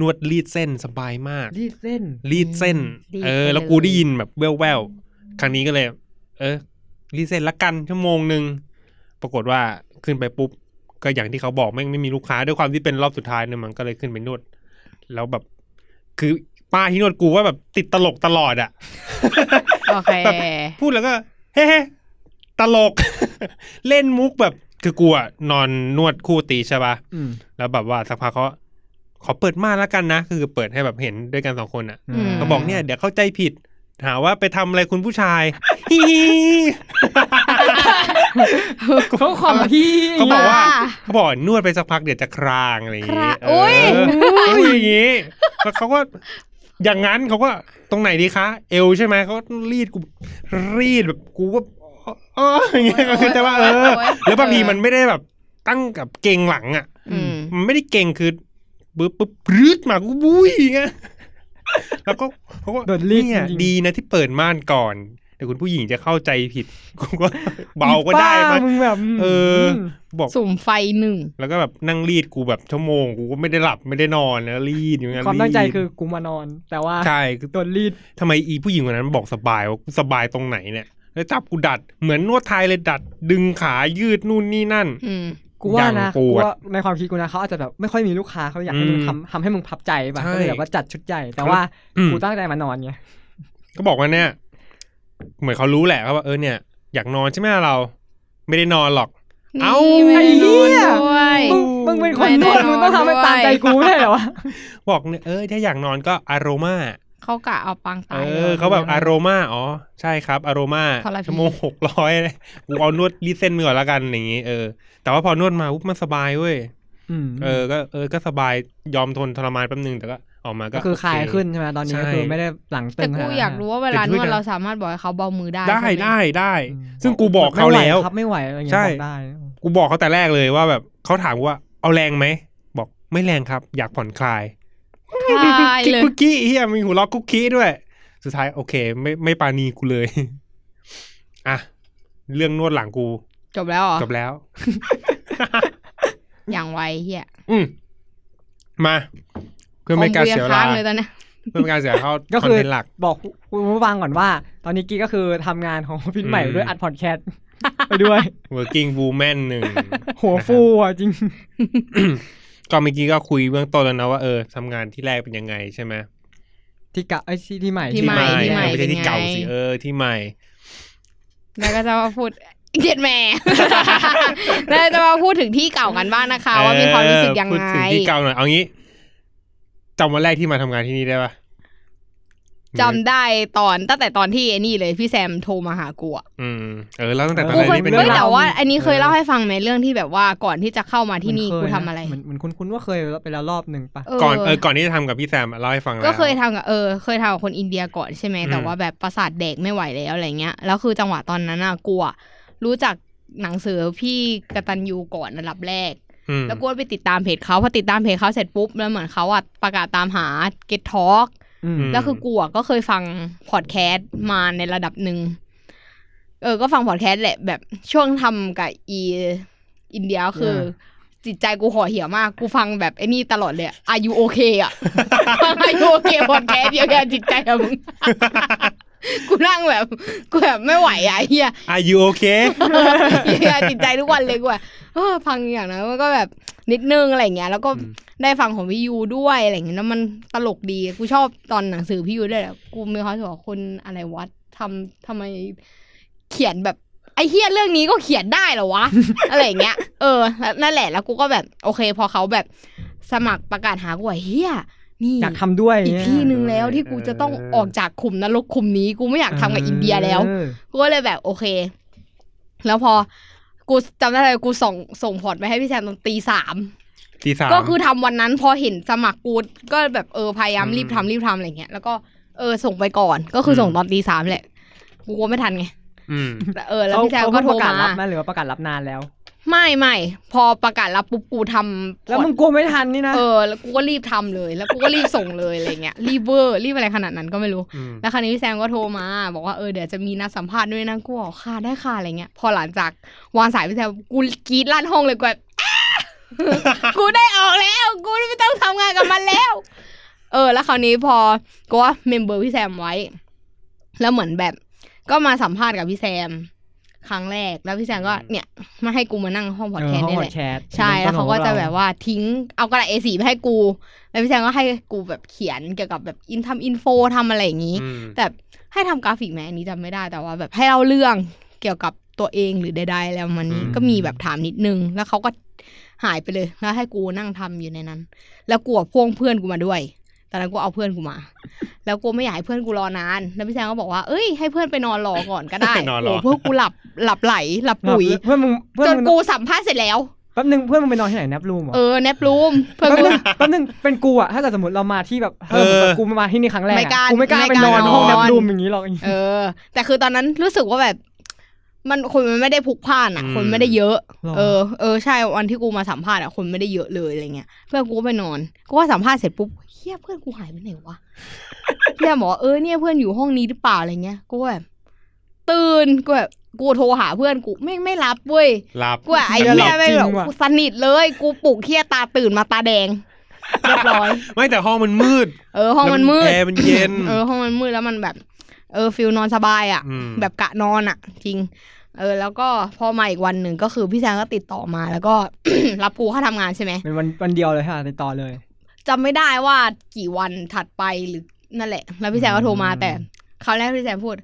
นวดรีดเส้นสบายมาก รีดเส้น รีดเส้นรีดเออไปแล้วกูเลยได้ยินแบบแว่วๆครั้งนี้ก็เลย เออรีดเส้นละกันชั่วโมงหนึ่งปรากฏว่าขึ้นไปปุ๊บ ก็อย่างที่เขาบอกแม่งไม่มีลูกค้าด้วยความที่เป็นรอบสุดท้ายเนี่ยมันก็เลยขึ้นไปนวด แล้วแบบ คือป้าที่นวดกูว่าแบบติดตลกตลอดอะโอเคแบบพูดแล้วก็ เฮ้ๆตลก เล่นมุกแบบคือกูอะนอนนวดคู่ตีใช่ปะอืมแล้วแบบว่าสักพักเขาขอเปิดม่านแล้วกันนะ คือเปิดให้แบบเห็นด้วยกันสองคนอะอืมเขาบอกเนี่ยเดี๋ยวเข้าใจผิด หาว่าไปทำอะไรคุณผู้ชายฮิเขาขำพี่เขาบอกว่าบ้าเขาบอกนวดไปสักพักเดี๋ยวจะครางอะไรอย่างครางี้งอุ๊ยเอออุ้ยอย่างงี้แล้วเขาก็อย่างนั้นเขาก็ตรงไหนดีคะ เอวใช่ไหมเขารีดกูรีดแบบกูก็เอออย่างเงี้ยคือแต่ว่าเออ แล้วบางทีมันไม่ได้แบบตั้งกับเกรงหลังอะอืมมันไม่ได้เก่งคือปึ๊บปึ๊บปรืดมากูบุ้ยอย่างเงี้ย แล้วก็เขาก็โดนรีดเนี่ยจริงๆดีนะที่เปิดม่านก่อนเดี๋ยวคุณผู้หญิงจะเข้าใจผิดกูก็เบาก็ได้ป้มั้ยมึงแบบเออ บอกสุ่มไฟหนึ่ง แล้วก็แบบนั่งรีดกูแบบชั่วโมงกูก็ไม่ได้หลับไม่ได้นอนแล้วรีดอย่างเงี้ยความตั้งใจรีดคือกูมานอน แต่ว่าใช่คือโดนรีดทำไมอีผู้หญิงคนนั้นบอกสบายว่ากูสบายตรงไหนเนี่ยแล้วจับกูดัดเหมือนนวดไทยเลยดัด ดึงขายืดนู่นนี่นั่นอืม กูว่ายันะงปกูวดว่าในความคิดกูนะเขาอาจจะแบบไม่ค่อยมีลูกค้าเขาอยากให้มึงอืมทำทำให้มึงพับใจป่ะใช่ก็เลยแบบว่าจัดชุดใหญ่ แต่ว่าอืมกูตั้งใจมานอนไงก็บอกว่าเนี่ย เหมือนเขารู้แหละว่าเออเนี่ย อยากนอนใช่ไหมเรา ไม่ได้นอนหรอก เอ้านี่ไม่ได้นอนไอ้เหี้ยด้วยมึงมึงเป็นคนไม่นได้วดมึงต้องทำให้นอนด้วยตามใจกูไม่ใช่เหรอวะบอกเนี่ยเออถ้าอยากนอนก็อารมา เขากะเอาปังเอตายอเขาแบบอารมาอ๋อ ใช่ครับ อารมาทรพีชั่วโมงหกร้อยกูเอานวดรีดเส้นมือก่อนละกันอย่างงี้เออแต่ว่าพอนวดมาปุ๊บมันสบายเว้ยอืมเออ ก็เออก็สบายยอมทนทรมานแป๊บนึงแต่ก็ออกมาก็ก็คือคลายโเขึ้นใช่ไหมตอนนี้ใช่ก็คือไม่ได้หลังตึแต่งกูขนดนั้นอยากรู้ว่าเวลานวดเราสามารถบอกให้เขาเบามือได้ ได้ใช่หมได้ได้อืมซึ่งกูบอกเขาแล้วไม่ไหครับไม่ไหวอะไรเงี้ยใช่บอกได้ กูบอกเขาแต่แรกเลยว่าแบบเขาถามกูว่าเอาแรงไหมบอกไม่แรงครับ อยากผ่อนคลาย ใช่กิ๊กเลยกุ๊กกี้เฮียมีหูล็อกกุ๊กกี้ด้วย สุดท้ายโอเค ไม่ไม่ปานีกูเลย อะ เรื่องนวดหลังกู จบแล้วเหรอ จบแล้ว อย่างไวเฮียอืมมาเพื่อไม่ให้การคอเสียกูเวงลาค้างเลยตอนเนี้ยเพื่อไม่ให้การเสียเข้าก็คอนคือเทนต์หลัก บอกคุณผู้ฟังก่อนว่า ตอนนี้กี้ก็คือทำงานของพินใหม่อืมด้วยอัดพอดแคสต์ไปด้วย working woman หนึ่งหัวฟูอะจริง ก็เมื่อกี้ก็คุยเบื้องต้นแล้วนะว่าเออทำงานที่แรกเป็นยังไงใช่ไหมที่กะไอ้ยที่ที่ใหม่ที่ใหม่ที่ใหม่ไม่ใช่ที่เป็นไงเก่าสิเออที่ใหม่ แล้วก็จะมาพูดเจ็ดแหม่แล้วจะมาพูดถึงที่เก่ากันบ้างนะคะ ว่ามีความรู้สึกยังพูดไงถึงที่เก่าหน่อยเอางี้จำวันแรกที่มาทำงานที่นี่ได้ปะ จำได้ตอนตั้งแต่ตอนที่ไอ้นี่เลยพี่แซมโทรมาหากูอะอืมเออแล้วตั้งแต่ตอนกูนั้นเคยนี่เป็นเฮ้ยไงแต่บ้างว่า อันนี้เคยเออเล่าให้ฟังไหมเรื่องที่แบบว่าก่อนที่จะเข้ามาที่นี่เหมืกูอเคยทำอะไรเหมือนเหมือนคุณคุณว่าเคยไปแล้วรอบหนึ่งปะก่อนเออก่อนที่จะทำกับพี่แซมอะเล่าให้ฟังแล้วก็เคยทำกับเออเคยทำกับคนอินเดียก่อนใช่ไหมอืมแต่ว่าแบบประสาทเด็กไม่ไหวแล้วอะไรเงี้ยแล้วคือจังหวะตอนนั้นอะกูอะรู้จักหนังสือพี่กตันยูก่อนระดับแรกอืมแล้วกูก็ไปติดตามเพจเขาพอติดตามเพจเขาเสร็จปุ๊บแล้วเหมือนเขาอะประกาศตามหา Get Talk อืม แล้วคือกูอะก็เคยฟังพอดแคสต์มาในระดับหนึ่งเออ ก็ฟังพอดแคสต์แหละแบบช่วงทำกับอีอินเดียก็คือ จิตใจกูห่อเหี่ยวมาก กูฟังแบบไอ้นี่ตลอดเลยอายุโอเคอะฟังอายุโอเคพอดแคสต์เดียวกันจิตใจอะมึงกูนั่งแบบกูแบบไม่ไหวอะไอ้เฮีย Are you okay เฮียจิตใจทุกวันเลยกูแบบเออฟังอย่างนั้นมันก็แบบ นิดนึงอะไรเงี้ย แล้วก็อืมได้ฟังของพี่ยูด้วยอะไรเงี้ยแล้วมันตลกดีกูชอบตอนหนังสือพี่ยูด้วยแหละกูมีความรู้สึกว่าคนอะไรวะทำทำไมเขียนแบบไอ้เฮียเรื่องนี้ก็เขียนได้เหรอวะ อะไรอย่างเงี้ย เออแล้วนั่นแหละ แล้วกูก็แบบ โอเค พอเขาแบบสมัครประกาศหากูว่าเฮียนี่อยากทำด้วยอีกเนี่ยที่หนึ่งแล้วที่กูจะต้องเออออกจากขุมนรกขุมนี้ กูไม่อยากทำกับอินเดียแล้วออกูก็เลยแบบโอเค แล้วพอ กูจำได้เลยกูส่งส่งพอร์ตไปให้พี่แซมตอนตีสามทีสามก็คือทำวันนั้นพอเห็นสมัครกูก็แบบเออพยายามอืมรีบทำรีบทำอะไรเงี้ยแล้วก็เออส่งไปก่อนก็คืออมส่งตอนตีสามแหละ กูกลัวไม่ทันไงอืมแต่เออแล้วเขาพี่แซมเขาก็โทปรระกาศมารับไหมหรือว่าประกาศรับนานแล้ว ไม่ไม่พอประกาศรับปุ๊บกูทำแล้วมึงกลัวไม่ทันนี่นะเออแล้วกูก็รีบทำเลย แล้วกูก็รีบส่งเลยอะไรเงี้ยรีบเวอร์รีบอะไรขนาดนั้นก็ไม่รู้อืมแล้วคราวนี้พี่แซมก็โทรมา บอกว่าเออเดี๋ยวจะมีนัดสัมภาษณ์ด้วยนะกูบอกค่ะได้ค่ะอะไรเงี้ยพอหลังจากวางสายพี่แซมกูกรี๊ดลั่นห้องเลยกูแบบอ้ากูได้ออกแล้ว กูไม่ต้องทำงานกับมันแล้ว เออ แล้วคราวนี้พอกูว่าเมมเบอร์พี่แซมไว้ แล้วเหมือนแบบ ก็มาสัมภาษณ์กับพี่แซม ครั้งแรก แล้วพี่แซมก็เนี่ยมาให้กูมานั่งห้องพอดแคสต์เออห้นี่องแหพอดแคสต์นี่แหละใช่แล้วเขาก็จะแบบว่าว่าทิ้งเอากระดาษ A4 ไปให้กู แล้วพี่แซมก็ให้กูแบบเขียนเกี่ยวกับแบบอินทำ info ทำอะไรอย่างนี้อืมแต่ให้ทำกราฟิกไหมอันนี้จำไม่ได้แต่ว่า แบบให้เล่าเรื่องเกี่ยวกับตัวเองหรือใดๆแล้วมันนี้อืมก็มีแบบถามนิดนึง แล้วเขาก็หายไปเลยแล้วให้กูนั่งทำอยู่ในนั้น แล้วกูอะพ่วงเพื่อนกูมาด้วย ตอนนั้นกูเอาเพื่อนกูมา แล้วกูไม่อยากให้เพื่อนกูรอนาน แล้วพี่แซมก็บอกว่า เอ้ย ให้เพื่อนไปนอนรอก่อนก็ได้นอนรอโอ้เพื่อนกูหลับหลับไหลหลับปุ๋ยเพื่อนมึงเพื่อนจนมึงกูสัมภาษณ์เสร็จแล้วแป๊บนึงเพื่อนมึงไปนอนที่ไหนแนบรูมเหรอเออแนบรูมเพื่อนแป๊บกูนึงแป๊บนึงเป็นกูอะถ้าเกิดสมมติเรามาที่แบบเออเออแบบกูมาที่นี่ครั้งแรกไม่อะกล้ากูไม่กล้าไม่ไปกล้านอนนอนห้องแนบรูมอย่างนี้หรอกเออ แต่คือตอนนั้นรู้สึกว่าแบบ มันคนมันไม่ได้พลุกพล่านอะอืมคนไม่ได้เยอะหรอเออเออใช่วันที่กูมาสัมภาษณ์อะคนไม่ได้เยอะเลยอะไรเงี้ยเพื่อนกูก็ไปนอนกูว่าสัมภาษณ์เสร็จปุ๊บเหี้ยเพื่อนกูหายไปไหนวะเพื่อนบอกว่าเออเนี่ยเพื่อนอยู่ห้องนี้หรือเปล่าอะไรเงี้ยกูแบบตื่นกูแบบกูโทรหาเพื่อนกูไม่ไม่รับเว้ยหลับกูแบบไอ้เหี้ยไม่แบบกูสนิทเลย กูปลุกเหี้ยตาตื่นมาตาแดงเรียบร้อย ไม่แต่ห้องมันมืด เออห้องมันมืดแอร์มันเย็น เออห้องมันมืดแล้วมันแบบ เออ feel นอนสบายอะแบบกะนอนอะจริง เออ แล้วก็พอมาอีกวันหนึ่งก็คือพี่แซมก็ติดต่อมา แล้วก็ รับกูเข้าทำงานใช่ไหมเป็นวันวันเดียวเลยค่ะติดต่อเลยจำไม่ได้ว่ากี่วันถัดไปหรือนั่นแหละ แล้วพี่แซงก็โทรมาอืมแต่คราวแรกพี่แซงพูด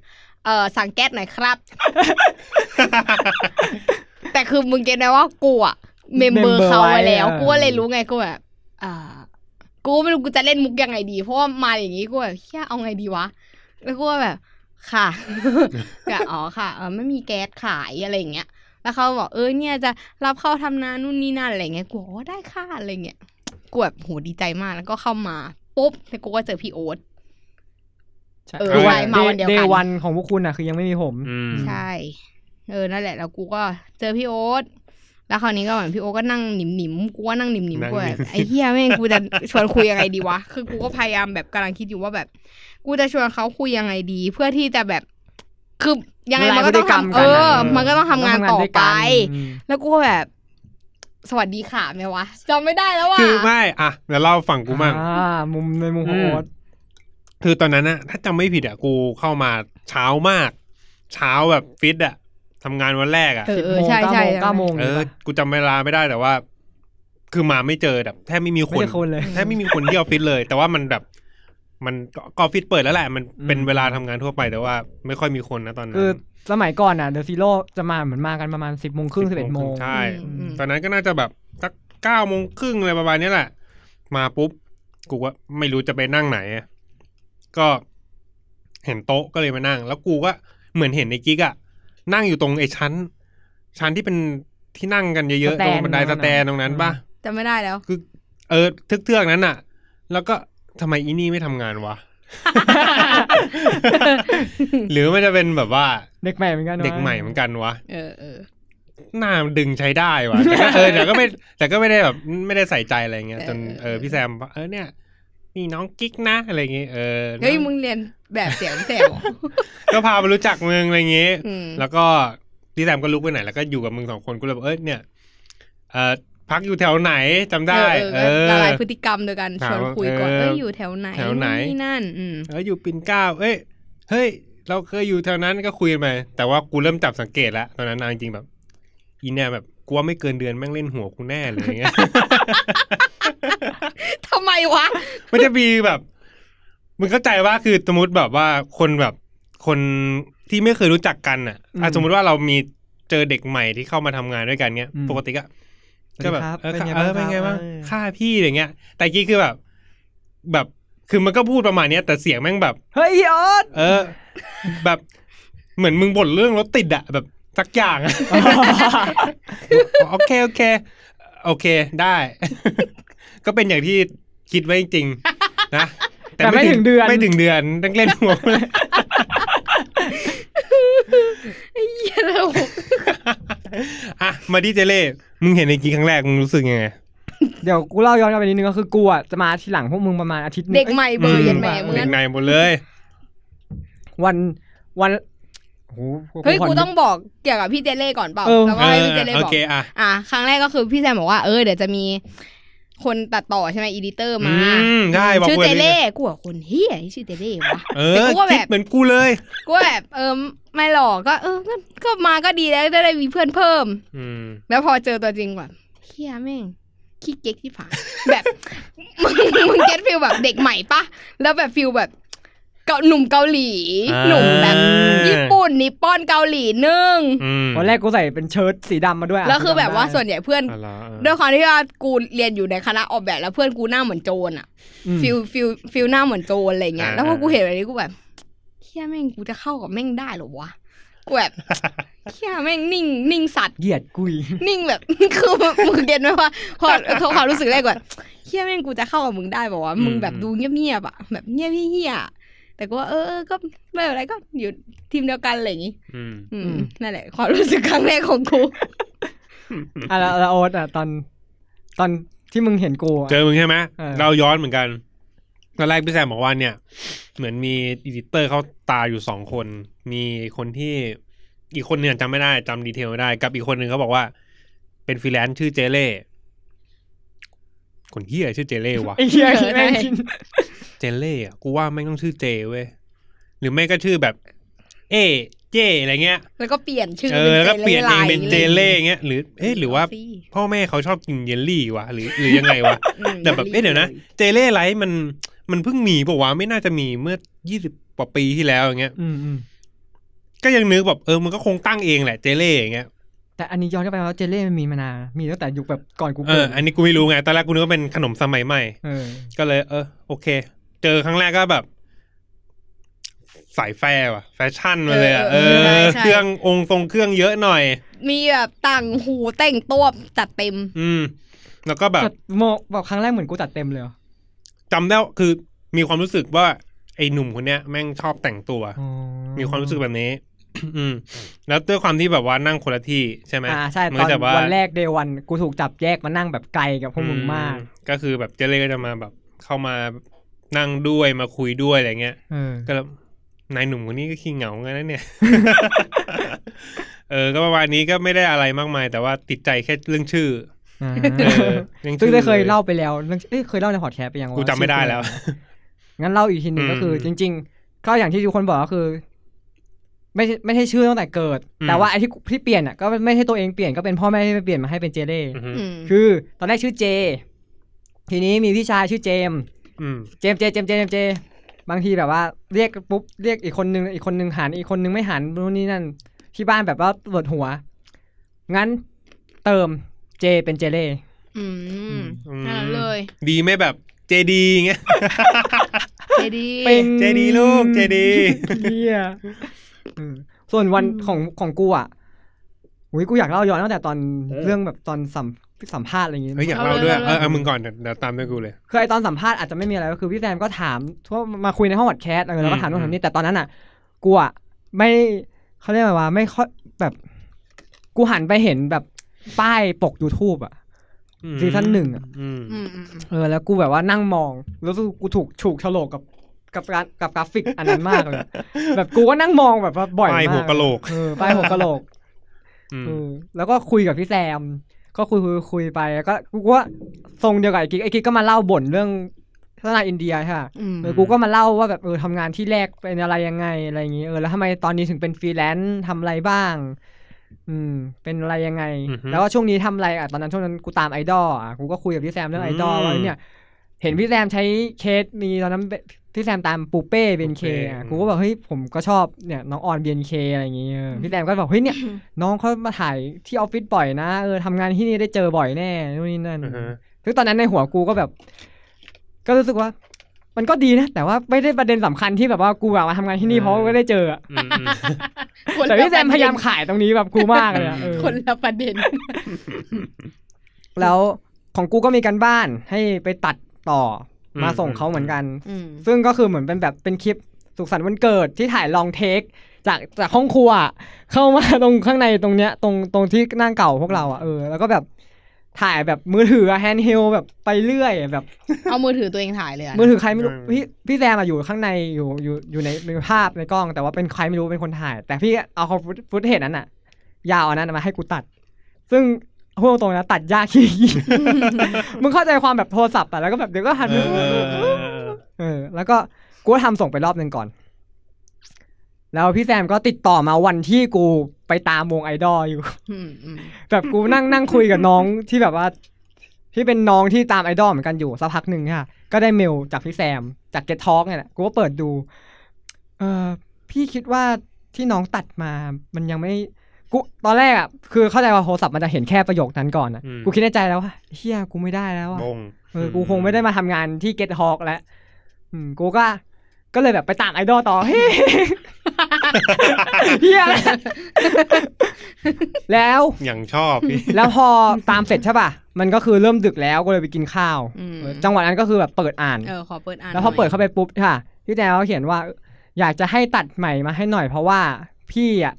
เออสั่งแก๊สหน่อยครับ แต่คือมึงเก็ตไหมว่ากูอะเมมเบอร์เขาไว้แล้ว กูก็เลยรู้ไงกูแบบอ่ากูไม่รู้กูจะเล่นมุกยังไงดี เพราะว่ามาอย่างนี้กูแบบเฮียเอาไงดีวะ แล้วกูก็แบบค่ะก็อ๋อค่ะเออไม่มีแก๊สขายอะไรอย่างเงี้ย แล้วเขาบอกเออเนี่ยจะรับเข้าทำนานู่นนี่นั่นอะไรเงี้ยกูบอกว่าได้ค่ะอะไรเงี้ยกูแบบโหดีใจมากแล้วก็เข้ามาปุ๊บแล้วกูก็เจอพี่โอ๊ตเออคือใช่มาวันเดียวกันเดวันของพวกคุณอะคือยังไม่มีผมอืมใช่ เออนั่นแหละ แล้วกูก็เจอพี่โอ๊ตแล้วคราวนี้ก็เหมือนพี่โอ๊ตก็นั่งหนิมหนิมๆกูก็นั่งหนิมหนิมนั่งกูแบบหนิมไอ้เฮียแม่งกูจะชวนคุยยังไงดีวะคือกูก็พยายามแบบกำลังคิดอยู่ว่าแบบ กูจะชวนเขาคุยยังไงดี เพื่อที่จะแบบคือยังไงมันก็ต้องทำเออ มันก็ต้องทำงานต่อไปอืมแล้วกูก็แบบ สวัสดีค่ะไหมวะจำไม่ได้แล้วว่ะคือไม่อะเดี๋ยวเล่าฝั่งกูมั่งอ่ามุมในมุมของอืมโอ๊ตคือตอนนั้นอะถ้าจำไม่ผิดอะกูเข้ามาเช้ามาก เช้าแบบฟิตอะทำงานวันแรกอะเออสิบเออโมงใช่เก้าใช่โมงเก้าโมงเออกูจำเวลาไม่ได้แต่ว่า คือมาไม่เจอแบบแทบไม่มีคไม่นใช่คนเลยแทบไม่มีคนที่ออฟฟิศเลย แต่ว่ามันแบบ มันก็ก็ออฟฟิศเปิดแล้วแหละ มันเป็นอืมเวลาทำงานทั่วไปแต่ว่าไม่ค่อยมีคนนะตอนนั้น คือสมัยก่อนอะเดอะซีโร่จะมาเหมือนมากันประมาณสิบโมงครึ่งสิบเอ็ดโมงใช่อืมอืมตอนนั้นก็น่าจะแบบสักเก้าโมงครึ่งอะไรประมาณนี้แหละ มาปุ๊บ กูว่าไม่รู้จะไปนั่งไหนอะก็เห็นโต๊ะก็เลยมานั่ง แล้วกูก็เหมือนเห็นไอ้กิ๊กอะนั่งอยู่ตรงไอ้ชั้น ชั้นที่เป็นที่นั่งกันเยอะๆตรงบันได stand ตรงนั้นปะจำไม่ได้แล้ว คือ เออทึกเทือกๆนั้นอะแล้วก็ ทำไมอีนี่ไม่ทำงานวะ หรือมันจะเป็นแบบว่า เด็กใหม่เหมือนกันวะเด็กใหม่เหมือนกันวะเออเออหน้ามันดึงใช้ได้ว่ะแต่ก็เออแต่ก็ไม่แต่ก็ไม่ได้แบบไม่ได้ใส่ใจอะไรเงี้ยจนเออเออพี่แซมบอกเออเนี่ยนี่น้องกิ๊กนะอะไรเงี้ยเออเฮ้ยมึงเรียนแบบเสียงแสบเหรอก็พามารู้จักมึงอะไรเงี้ยอืมแล้วก็พี่แซมก็ลุกไปไหนแล้วก็อยู่กับมึงสองคนกูเลยบอกเออเนี่ยเออ พักอยู่แถวไหนจำได้เอเอออละลายพฤติกรรมโดยกันชถามวนว่าคุยก่อนเออเอ้ยอยู่แถวไหนแถวไหนนี่นั่นอืมเอออยู่ปิ่นเกล้าเอ้ยเฮ้ย เราเคยอยู่แถวนั้นก็คุยกันไปแต่ว่ากูเริ่มจับสังเกตแล้วตอนนั้นนะจริงๆแบบ อีเนี่ยแบบกูว่าไม่เกินเดือนแม่งเล่นหัวกูแน่เลยอย่างเงี้ยทำไมวะ มันจะมีแบบ มึงเข้าใจว่าคือสมมติแบบว่าคนแบบคนที่ไม่เคยรู้จักกันอะอะสมมติว่าเรามีเจอเด็กใหม่ที่เข้ามาทำงานด้วยกันเนี้ย ปกติก็ ก็แบบเออเออเป็นไงบ้างค่าพี่อย่างเงี้ย แต่กี้คือแบบ แบบคือมันก็พูดประมาณเนี้ยแต่เสียงแม่งแบบเฮ้ยออสเออ แบบเหมือนมึงบ่นเรื่องรถติดอะแบบสักอย่างอะโอเคโอเค โอเคได้ ก็เป็นอย่างที่คิดไว้จริงๆนะแต่ไม่ถึงเดือนไม่ถึงเดือนต้องเล่นหัว เลยเหี้ยแล้วอะมาดิเจเล่ มึงเห็นในกี้ครั้งแรกมึงรู้สึกยังไง เดี๋ยวกูเล่าย้อนกลับไปนิดนึงก็คือกูอะจะมาทีหลังพวกมึงประมาณอาทิตย์นึงเด็กใหม่เบอร์อืมเย็นแหม่มึงเด็กนั้นในหมดเลย วันวันโอ้โหเฮ้ยขกูต้องบอกเกี่ยวกับพี่เจเล่ก่อนเปล่าเออแล้วก็ให้พี่เจเล่โอบอกเคอะอะครั้งแรกก็คือพี่แซมบอกว่าเออเดี๋ยวจะมี คนตัดต่อใช่ไหม editor มาอืมใช่บอกชื่อกูเจแบบนี้เล่กูบอกคนเหี้ยชื่อเจเล่วะเอแต่อกูก็แบบคิดเหมือนกูเลยกูแบบเออไม่หรอกก็เออก็ก็มาก็ดีแล้วได้ได้มีเพื่อนเพิ่มอืมแล้วพอเจอตัวจริงแบบเหี้ยแม่งขี้เก๊กที่ผายแบบมึงมึง get feel แบบเด็กใหม่ปะแล้วแบบ feel แบบเกาหนุ่มเกาหลีอ่าหนุ่มแบบญี่ปุ่น Nippon เกาหลีนึ่งอืมวันแรกกูใส่เป็นเชิ้ตสีดำมาด้วยะแล้วคือแบบว่าจำได้ส่วนใหญ่เพื่อนอ๋อเหรอเออด้วยความที่ว่ากูเรียนอยู่ในคณะออกแบบแล้วเพื่อนกูหน้าเหมือนโจรอะอืม feel feel feel หน้าเหมือนโจรอะไรเงี้ยอ่าแล้วพอกูเห็นแบบนี้กูแบบเหี้ยแม่งกูจะเข้ากับแม่งได้เหรอวะกูแบบเหี้ยแม่งนิ่งนิ่งสัสเหยียดกุยนิ่งแบบคือมึง get ไหมว่าพอเขาความรู้สึกแรกแบบเหี้ยแม่งกูจะเข้ากับมึงได้บอกว่าอืมมึงแบบดูเงียบๆอะแบบเงียบเหี้ยๆ แต่ก็ว่าเออเออก็ไม่เป็นไรก็อยู่ทีมเดียวกันอะไรอย่างงี้อืมอืมนั่นแหละความรู้สึกครั้งแรกของกูอะแล้วแล้วโอ๊ตอะตอนตอนที่มึงเห็นกูอะเจอมึงใช่ไหมเออเราย้อนเหมือนกันตอนแรกพี่แซมบอกว่าเนี่ย เหมือนมี editor เข้ามาอยู่สองคน มีคนที่อีกคนเนี่ยจำไม่ได้จำ detail ไม่ได้ กับอีกคนหนึ่งเขาบอกว่า เป็นฟรีแลนซ์ชื่อเจเล่คนเหี้ยชื่อเจเล่วะไอ้เหี้ยเออแม่งใช่กิน เจเล่อะกูว่าไม่งต้องชื่อเจเว้ยหรือไม่ก็ชื่อแบบ เอเจอะไรเงี้ย แล้วก็เปลี่ยนชื่อเออแล้วก็เปลี่ยนเองเป็นเจเล่ไลน์เงี้ยหรือเอ๊ะหรือว่าสิพ่อแม่เขาชอบกินเยลลี่วะหรือหรือยังไงวะอืมแต่แบบเอ๊ะเดี๋ยวนะเจเล่ไลท์มันมันเพิ่งมีปะวะไม่น่าจะมีเมื่อยี่สิบกว่าปีที่แล้วอย่างเงี้ยอืมอืมก็ยังนึกแบบเออมันก็คงตั้งเองแหละเจเล่อย่างเงี้ยแต่อันนี้ย้อนกลับไปว่าเจเล่มันมีมานานมีตั้งแต่ยุคแบบก่อนกูเอเกิอดอันนี้กูไม่รู้ไงตอนแรกกูนึกว่าเป็นขนมสมัยใหม่เออก็เลย เออโอเค เจอครั้งแรกก็แบบ สายแฟร์ว่ะ แฟชั่นมาเลยอะเออ เครื่ององค์ทรงเครื่องเยอะหน่อย มีแบบต่างหูแต่งตัวจัดเต็ม อืม แล้วก็แบบจัดโมแบบครั้งแรกเหมือนกูจัดเต็มเลยเหรอจำได้ว่าคือมีความรู้สึกว่า ไอ้หนุ่มคนเนี้ยแม่งชอบแต่งตัวอ๋อมีความรู้สึกแบบนี้ อืม แล้วด้วยความที่แบบว่านั่งคนละที่ใช่ไหมอ่าใช่มัตอนจะว่าวันแรกเดวันกูถูกจับแยกมานั่งแบบไกลกับพวกมึงมากอืก็คือแบบเจเล่ก็จะมาแบบ เข้ามา นั่งด้วยมาคุยด้วยอะไรเงี้ยเออก็แล้วนายหนุ่มคนนี้ก็ขี้เหงางั้นนะเนี่ย เออ ก็ประมาณนี้ก็ไม่ได้อะไรมากมาย แต่ว่าติดใจแค่เรื่องชื่ออ่าเออเรื่องซึ่งชื่อได้เคยเล่าไปแล้วเรื่องเอ้ยเคยเล่าในพอดแคสต์ไปยังว่ากูจำไม่ได้แล้ว งั้นเล่าอีกทีหนึ่งอืมก็คือ จริง ๆ ก็อย่างที่ทุกคนบอกก็คือ ไม่ใช่ไม่ใช่ชื่อตั้งแต่เกิดอืมแต่ว่าไอ้ที่ที่เปลี่ยนอะก็ไม่ใช่ตัวเองเปลี่ยนก็เป็นพ่อแม่ที่เปลี่ยนมาให้เป็นเจเล่อือฮึอืมคือ ตอนแรกชื่อเจ ทีนี้มีพี่ชายชื่อเจมส์ อืมเจมส์เจเจมส์เจเจมส์เจ บางทีแบบว่า เรียกปุ๊บเรียกอีกคนนึงอีกคนนึงหันอีกคนนึงไม่หันนู่นนี่นั่น ที่บ้านแบบว่าปวดหัว งั้นเติมเจเป็นเจเล่ อืมอืม นั่นเลยดีไหม่แบบเจดีเงี้ย เจดีเป็น เจดีลูกเจดีเฮียอืมส่วนวันของของกูอะอุ้ยกูอยากเล่าย้อนตั้งแต่ตอนเออ เรื่องแบบตอนสัม สัมภาษณ์อะไรอย่างงี้เฮ้ยอยากเล่าด้วยเออเออมึงก่อนเดี๋ยวเดี๋ยวตามด้วยกูเลย คือไอตอนสัมภาษณ์อาจจะไม่มีอะไรก็คือพี่แซมก็ถามว่ามาคุยในห้องวัดแคสเออแล้วก็ถามอืนู่มนถามนี่แต่ตอนนั้นอะกูอะไม่เขาเรียกว่าไม่ค่อยแบบกูหันไปเห็นแบบป้ายปก YouTube อะ อืมซีซั่นหนึ่งอะ อืมอืมอืมอืมเออแล้วกูแบบว่านั่งมองแล้วกูถูกถูกโฉลกกับกับการกับกราฟิกอันนั้นมากเลย แบบกูก็นั่งมองแบบว่าบ่อยมากป้ายหัวกะโหลกเออป้ายหัวกะโหลกอืม เออแล้วก็คุยกับพี่แซม ก็คุยคุยคุยไปแล้วก็กูก็ทรงเดียวกับไอ้กิ๊กไอ้กิ๊กก็มาเล่าบ่นเรื่องพัฒนาอินเดียใช่ปะอืมเออกูก็มาเล่าว่าแบบเออทำงานที่แรกเป็นอะไรยังไงอะไรอย่างงี้เออแล้วทำไมตอนนี้ถึงเป็นฟรีแลนซ์ทำอะไรบ้าง อืม เป็นอะไรยังไง อือฮึ แล้วก็ช่วงนี้ทำอะไรอะตอนนั้นช่วงนั้นกูตามไอดอลอะกูก็คุยกับพี่แซมเรื่องไอดอลอืมว่าเนี่ย เห็นพี่แซมใช้เคสมีตอนนั้น พี่แซมตามปูเป้ BNK ปูเป้อะอืมกูก็บอกเฮ้ยผมก็ชอบเนี่ยน้องอร BNK อะไรอย่างงี้เออพี่แซมก็บอกเฮ้ยเนี่ยน้องเขามาถ่ายที่ออฟฟิศบ่อยนะเออทำงานที่นี่ได้เจอบ่อยแน่นู่นนี่นั่นอ่าฮะซึ่งตอนนั้นในหัวกูก็แบบ ก็รู้สึกว่า มันก็ดีนะ แต่ว่าไม่ได้ประเด็นสำคัญที่แบบว่ากูอยากมาทำงานที่นี่เพราะว่าไม่ได้เจออะอืมอืมคนละประเด็นแต่พี่แซมพยายามขายตรงนี้แบบกูมากเลยอะเออคนละประเด็น แล้วของกูก็มีการบ้านให้ไปตัดต่ออืมมาส่งเขาเหมือนกันอืมซึ่งก็คือเหมือนเป็นแบบเป็นคลิปสุขสันต์วันเกิดที่ถ่าย long take จากจากห้องครัวอะเข้ามาตรงข้างในตรงเนี้ยตรงตรงที่นั่งเก่าพวกเราอะเออแล้วก็แบบถ่ายแบบมือถือ handheld แบบไปเรื่อยอะแบบ เอามือถือตัวเองถ่ายเลยอะมือถือใครไม่รู้อืมพี่พี่แซมอะอยู่ข้างในอยู่อยู่อยู่ในในภาพในกล้อง แต่ว่าเป็นใครไม่รู้เป็นคนถ่าย แต่พี่เอาฟุตฟุตเห็นนั้นอะยาวอันนั้นมาให้กูตัด ซึ่ง พูดตรงๆนะตัดยากขี้มึงเข้าใจความแบบโทรศัพท์อะแล้วก็แบบเดี๋ยวก็หันเอไปอเออเออเออแล้วก็กูก็ทำส่งไปรอบหนึ่งก่อน แล้วพี่แซมก็ติดต่อมาวันที่กูไปตามวงไอดอลอยู่อืมอืมแบบกูนั่งนั่งคุยกับน้องที่แบบว่าที่เป็นน้องที่ตามไอดอลเหมือนกันอยู่สักพักหนึ่งค่ะ ก็ได้เมลจากพี่แซม จากเก็ตทอกเนี่ยแหละกูก็เปิดดู เออพี่คิดว่าที่น้องตัดมา มันยังไม่ กูตอนแรกอะคือเข้าใจว่าโทรศัพท์มันจะเห็นแค่ประโยคนั้นก่อนอะอืม กูคิดในใจแล้วว่าเฮียกูไม่ได้แล้วอะบงเออกูคงไม่ได้มาทำงานที่เก็ตฮอกแล้วอืมกูก็ก็เลยแบบไปตามไอดอลต่อ เฮ้ยเฮียแล้ว อย่างชอบพี่ แล้วพอตามเสร็จใช่ป่ะ มันก็คือเริ่มดึกแล้วก็เลยไปกินข้าว อืมเออจังหวะนั้นก็คือแบบเปิดอ่าน เออขอเปิดอ่านแล้วพอหน่ยเปิดเข้าไปปุ๊บค่ะพี่แจ๊เขาเขียนว่า อยากจะให้ตัดใหม่มาให้หน่อยเพราะว่าพี่อะ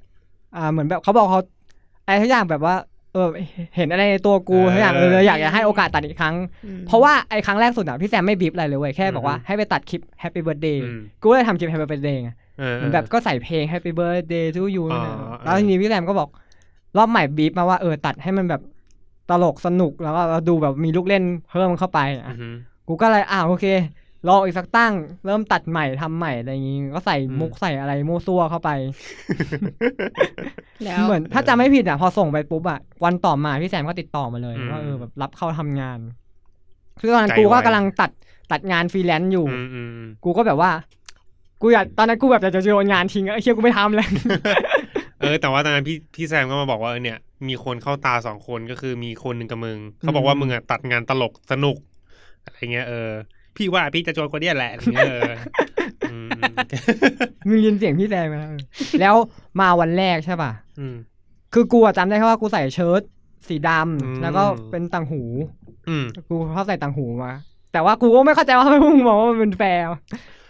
อ่าเหมือนแบบเขาบอกเขาอะไรทุกอย่างแบบว่า เออ เห็นอะไรในตัวกูเออทุกอย่างเลยเลยอยากจะให้โอกาสตัดอีกครั้งอืมเพราะว่าไอ้ครั้งแรกสุดอะพี่แซมไม่บีบอะไรเลยเว้ยแค่บอกว่าอือฮึให้ไปตัดคลิป Happy Birthday อืมกูก็เลยทำคลิป Happy Birthday ไงเออเหมือนแบบก็ใส่เพลง Happy Birthday to you นั่นแหละอ๋อแล้วทีนี้พี่แซมก็บอก รอบใหม่บีบมาว่าเออตัดให้มันแบบตลกสนุกแล้วก็ดูแบบมีลูกเล่นเพิ่มเข้าไปอือะอฮึกูก็เลยอ่าโอเค รออีกสักตั้ง เริ่มตัดใหม่ทำใหม่อะไรอย่างงี้ ก็ใส่อืมมุกใส่อะไรมั่วซั่วเข้าไป แล้วเหมือนถ้าจำไม่ผิดอะ พอส่งไปปุ๊บอะ วันต่อมาพี่แซมก็ติดต่อมาเลยอืมว่าเออแบบรับเข้าทำงาน คือตอนนั้นกูก็กำลังตัดตัดงานฟรีแลนซ์อยู่อืมอืมอืมกูก็แบบว่า กูอยากตอนนั้นกูแบบอยากจะโยนงานทิ้งอะไอ้เชี่ยกูไม่ทำแล้วเออแต่ว่าตอนนั้นพี่พี่แซมก็มาบอกว่าเออเนี่ย มีคนเข้าตาสองคนก็คือมีคนหนึ่งกับมึงเขาบอกว่ามึงอะตัดงานตลกสนุกอะไรเงี้ยเออ พี่ว่าพี่จะโจนคนเนี้ยแหละอะไรเงี้ยเอออืมมึงยินเสียงพี่แซมไหมเออแล้วมาวันแรกใช่ป่ะอืมคือกูอะจำได้แค่ว่ากูใส่เชิ้ตสีดำอืมแล้วก็เป็นต่างหู อืมกูชอบใส่ต่างหูมา แต่ว่ากูก็ไม่เข้าใจว่าทำไมพวกมึงมองว่ามันเป็นแฟร์วะ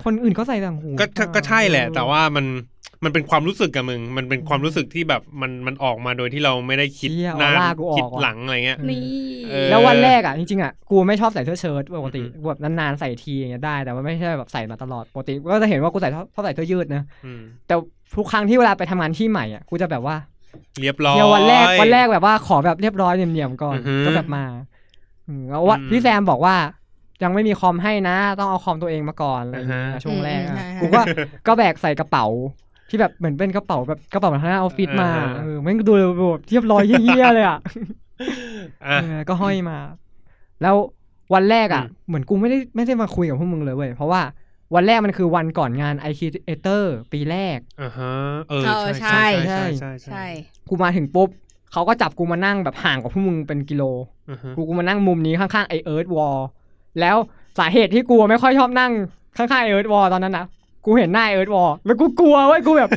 คนอื่นก็ใส่ต่างหู ก็ก็ก็ใช่แหละเออแต่ว่ามัน มันเป็นความรู้สึกกับมึง มันเป็นความรู้สึกที่แบบมันมันออกมาโดยที่เราไม่ได้คิดเชี่ยนานออร่ากูออกคิดว่ะหลังอะไรเงี้ยนี่เออแล้ววันแรกอะจริงๆอะกูไม่ชอบใส่เสื้อเชิ้ตปกติอือฮึกูแบบนานๆใส่ทีอย่างเงี้ยได้ แต่ว่าไม่ใช่แบบใส่มาตลอดปกติก็จะเห็นว่ากูใส่ชอบชอบใส่เสื้อยืดนะอืมแต่ทุกครั้งที่เวลาไปทำงานที่ใหม่อะกูจะแบบว่า เรียบร้อยเดี๋ยววันแรกวันแรกแบบว่าขอแบบเรียบร้อยเนียมๆก่อนอือฮึก็แบบมาอืมแล้วว่าอืมพี่แซมบอกว่ายังไม่มีคอมให้นะ ต้องเอาคอมตัวเองมาก่อนอะไรอย่างเงี้ยอ่าฮะช่วงแรกอะอืมใช่ใช่กูก็ก็แบกใส่กระเป๋า ที่แบบเหมือนเป็นกระเป๋าแบบกระเป๋าทางหน้าออฟฟิศมาอ่าฮะเออแม่งดูแบบเรียบร้อยเยี่ยๆเลยอะอะเออก็ห้อยมา แล้ววันแรกอะอืมเหมือนกูไม่ได้ไม่ได้มาคุยกับพวกมึงเลยเว้ยเพราะว่าวันแรกมันคือวันก่อนงาน i c r e a t o r ปีแรกอ่าฮะเออเออใช่ใช่ใช่ใช่ใช่ใช่กูมาถึงปุ๊บเขาก็จับกูมานั่งแบบห่างกับพวกมึงเป็นกิโลอือฮะกูกูมานั่งมุมนี้ข้างๆไอเอิร์ธวอลแล้วสาเหตุที่กูไม่ค่อยชอบนั่งข้างๆเอิร์ธวอลตอนนั้นนะ กูเห็นหน้าเอิร์ธวอลแล้วกูกลัวเว้ยกูแบบ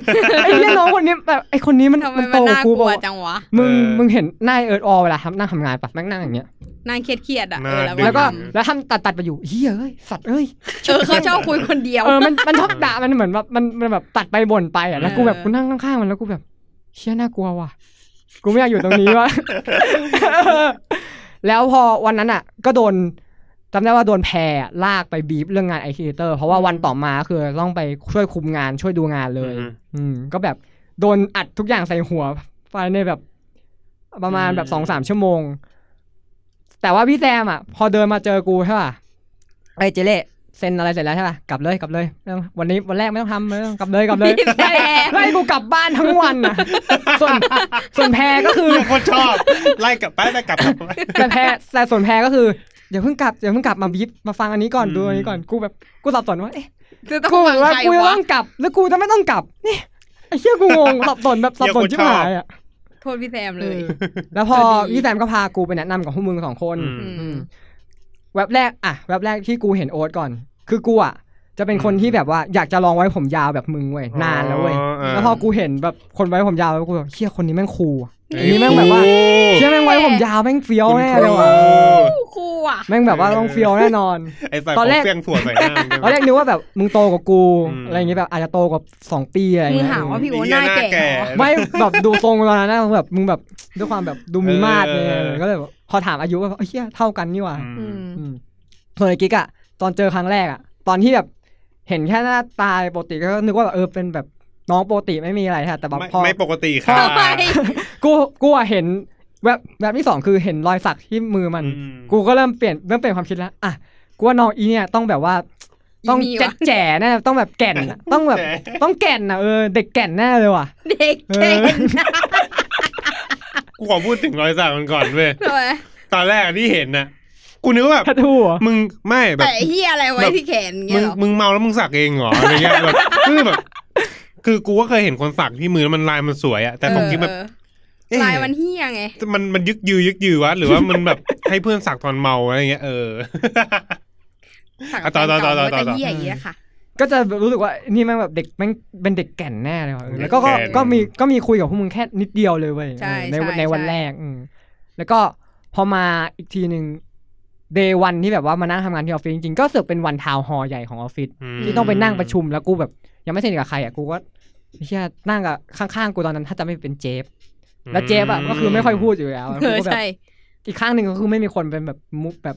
ไอ้เหี้ยน้องคนนี้แบบไอ้คนนี้มันทำไมมันมันน่ากลัวจังวะโตกว่ากูปะมึงเออมึงเห็นหน้าเอิร์ธวอลเวลาทำนั่งทำงานปะแม่งนั่งอย่างเงี้ยนางเครียดๆอะหน้าเออแล้วดึงแล้วก็ทำแล้วทำตัดตัดไปอยู่เฮ้ยเอ้ยสัตว์เอ้ยเออเขาชอบคุยคนเดียวเออมันมันชอบด่ามันเหมือนแบบมันมันแบบตัดไปบ่นไปอะแล้วกูแบบเออกูนั่งข้างๆมันแล้วกูแบบเชี่ยน่ากลัวว่ะกูไม่อยากอยู่ตรงนี้ว่ะแล้วพอวันนั้นอะ ก็โดน จำได้ว่าโดนแพรลากไปบีบเรื่องงานไอทีเตอร์เพราะว่าวันต่อมาคือต้องไปช่วยคุมงานช่วยดูงานเลย อืมอืมก็แบบโดนอัดทุกอย่างใส่หัวไปในแบบประมาณแบบอืมสองสามชั่วโมง แต่ว่าพี่แซมอะ พอเดินมาเจอกูใช่ป่ะไอ้เจเล่เซ็นอะไรเสร็จแล้วใช่ป่ะกลับเลยกลับเลยไม่ต้องวันนี้วันแรกไม่ต้องทำไม่ต้องกลับเลยกลับเลยพี่แซมไล่กูกลับบ้านทั้งวันอะส่วนส่วนแพรก็คือโคตรชอบไล่กลับไปไล่กลับกลับไปแต่แพรแต่ส่วนแพรก็คือ อย่าเพิ่งกลับอย่าเพิ่งกลับมาบีบมาฟังอันนี้ก่อนอืมดูอันนี้ก่อนกูแบบกูสับสนว่าเอ๊ะจะต้องกูฟังว่าใครกูจะวะต้องกลับหรือกูจะไม่ต้องกลับนี่ไอ้เชี่ยกูงงสับสนแบบสับสนชิบหายอะโทษพี่แซมเลยเออแล้วพอก็ดีพี่แซมก็พากูไปแนะนำกับพวกมึงสองคน อื ม อือืมมแว็บแรกอะแว็บแรกที่กูเห็นโอ๊ตก่อน คือกูอะจะเป็นคนที่แบบว่าอยากจะลองไว้ผมยาวแบบมึงเว้ยนานแล้วเว้ยอ๋ออ่าแล้วพอกูเห็นแบบคนไว้ผมยาวแล้วกูแบบเชี่ยคนนี้แม่งคูลอะอั นนี้แม่งแบบว่าเชี่ยแม่งไว้ผมยาวแม่งเฟี้ยวแน่เลยว่ะครูอะแม่งแบบว่าต้องเฟี้ยวแน่นอนไอ้ใส่ตอนแรกของเฟี้ยงถั่วใส่หน้ามึงตอนแรกนึกว่าแบบมึงโตกว่ากูอืมอะไรอย่างเงี้ยแบบอาจจะโตกว่าสองปีอะไรมึงเงี้ยหาว่าพี่โอไอ้หเหี้ยน้าแก่หน้าแก่เหรอไม่แบบดูทรงตอนนั้นนะแบบมึงแบบด้วยความแบบดูมีมาดเนี่ยเออก็เลยแบบพอถามอายุก็แบบเอ้ยเชี่ยเท่ากันนี่หว่าอือืมมอืมส่วนไอ้กิ๊กอะตอนเจอครั้งแรกอะตอนที่แบบเห็นแค่หน้าตาปกติก็นึกว่าแบบเออเป็นแบบ น้องปกติไม่มีอะไรค่ะ แต่แบบไม่พอไม่ปกติค่ะทำไมกูกูอะเห็นแบบแบบที่สองคือเห็นรอยสักที่มือมันอืมกูก็เริ่มเปลี่ยนเริ่มเปลี่ยนความคิดแล้วอะกูว่าน้องอีเนี่ยต้องแบบว่า ต้องอีนี่วะแจ๊ดแจ๋แน่ต้องแบบแก่นอะต้องแบบต้องแก่นอะเออเด็กแก่นแน่เลยว่ะ เด็กแก่นกูขอพูดถึงรอยสักมันก่อนเว้ยทำไมตอนแรกอะที่เห็นน่ะกูนึกว่าแบบทัทูเหรอมึงไม่แบบแต่เฮียอะไรไว้แบบที่แขนมึเงี้งยเหรอมึงเมาแล้วมึงสักเองเหรออะไรเงี้ยแบบคือแบบ คือกูก็เคยเห็นคนสักที่มือแล้วมันลายมันสวยอะแต่ของกิ๊บแบบเออเอ๊ะลายมันเฮียไง มันมันยึกยือยึกยือวะหรือว่ามันแบบให้เพื่อนสักตอนเมาอะไรเงี้ยเออสักอะต่อต่อต่อต่อต่อแต่เฮียอย่างเงี้ยค่ะก็จะรู้สึกว่านี่แม่งแบบเด็กแม่งเป็นเด็กแก่นแน่เลยว่ะเออแล้วก็ก็เด็กแก่นก็มีก็มีคุยกับพวกมึงแค่นิดเดียวเลยเว้ยใช่เออในใช่ในวันใช่แรกอืมแล้วก็พอมาอีกทีหนึ่ง day one ที่แบบว่ามานั่งทำงานที่ออฟฟิศจริงๆก็เสือกเป็นวัน town hall ใหญ่ของออฟฟิศมที่ต้องไปนั่งประชุมแล้วกูแบบ ยังไม่สนิทกับใครอะกูก็ เฮียนั่งกับข้างๆกูตอนนั้น ถ้าจะไม่เป็นเจฟแล้วเจฟอะก็คือไม่ค่อยพูดอยู่แล้วเอกูอก็แบบใช่อีกข้างหนึ่งก็คือไม่มีคนเป็นแบบมุกแบบ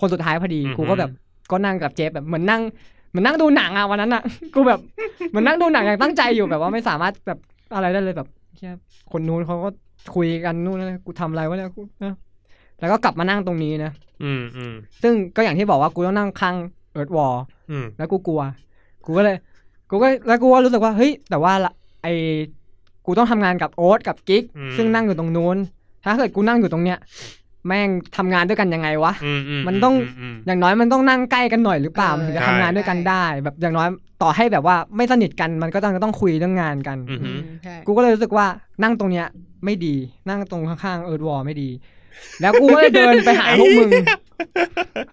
คนสุดท้ายพอดีอือฮึกูก็แบบก็นั่งกับเจฟแบบเหมือนนั่งเหมือนนั่งดูหนังอะวันนั้นอะ กูแบบเหมือนนั่งดูหนังอย่างตั้งใจอยู่แบบว่าไม่สามารถแบบอะไรได้เลยแบบเหี้ยคนนู้นเขาก็คุยกันนู่นนะกูทำอะไรวะเนี่ยกูนะแล้วก็กลับมานั่งตรงนี้นะอืมอืมซึ่งก็อย่างที่บอกว่ากูต้องนั่งข้างเอิร์ธวอลอืมแล้วกูกลัว กูก็เลย กูก็แล้วกูก็รู้สึกว่าเฮ้ยแต่ว่าละไอกูต้องทำงานกับโอ๊ตกับกิ๊กซึ่งนั่งอยู่ตรงนู้น ถ้าเกิดกูนั่งอยู่ตรงเนี้ยแม่งทำงานด้วยกันยังไงวะอืมอืมมันต้องมอย่างน้อยมันต้องนั่งใกล้กันหน่อยหรือเปล่าเออมันถึงจะใช่ทำงานด้วยกันได้ แบบอย่างน้อยต่อให้แบบว่าไม่สนิทกันมันก็ต้องต้องคุยเรื่องงานกันอืมอืมใช่กูก็เลยรู้สึกว่านั่งตรงเนี้ยไม่ดีนั่งตรงข้างๆเอิร์ธวอลไม่ดี แล้วกูก็เลยเดินไปหาพวกมึง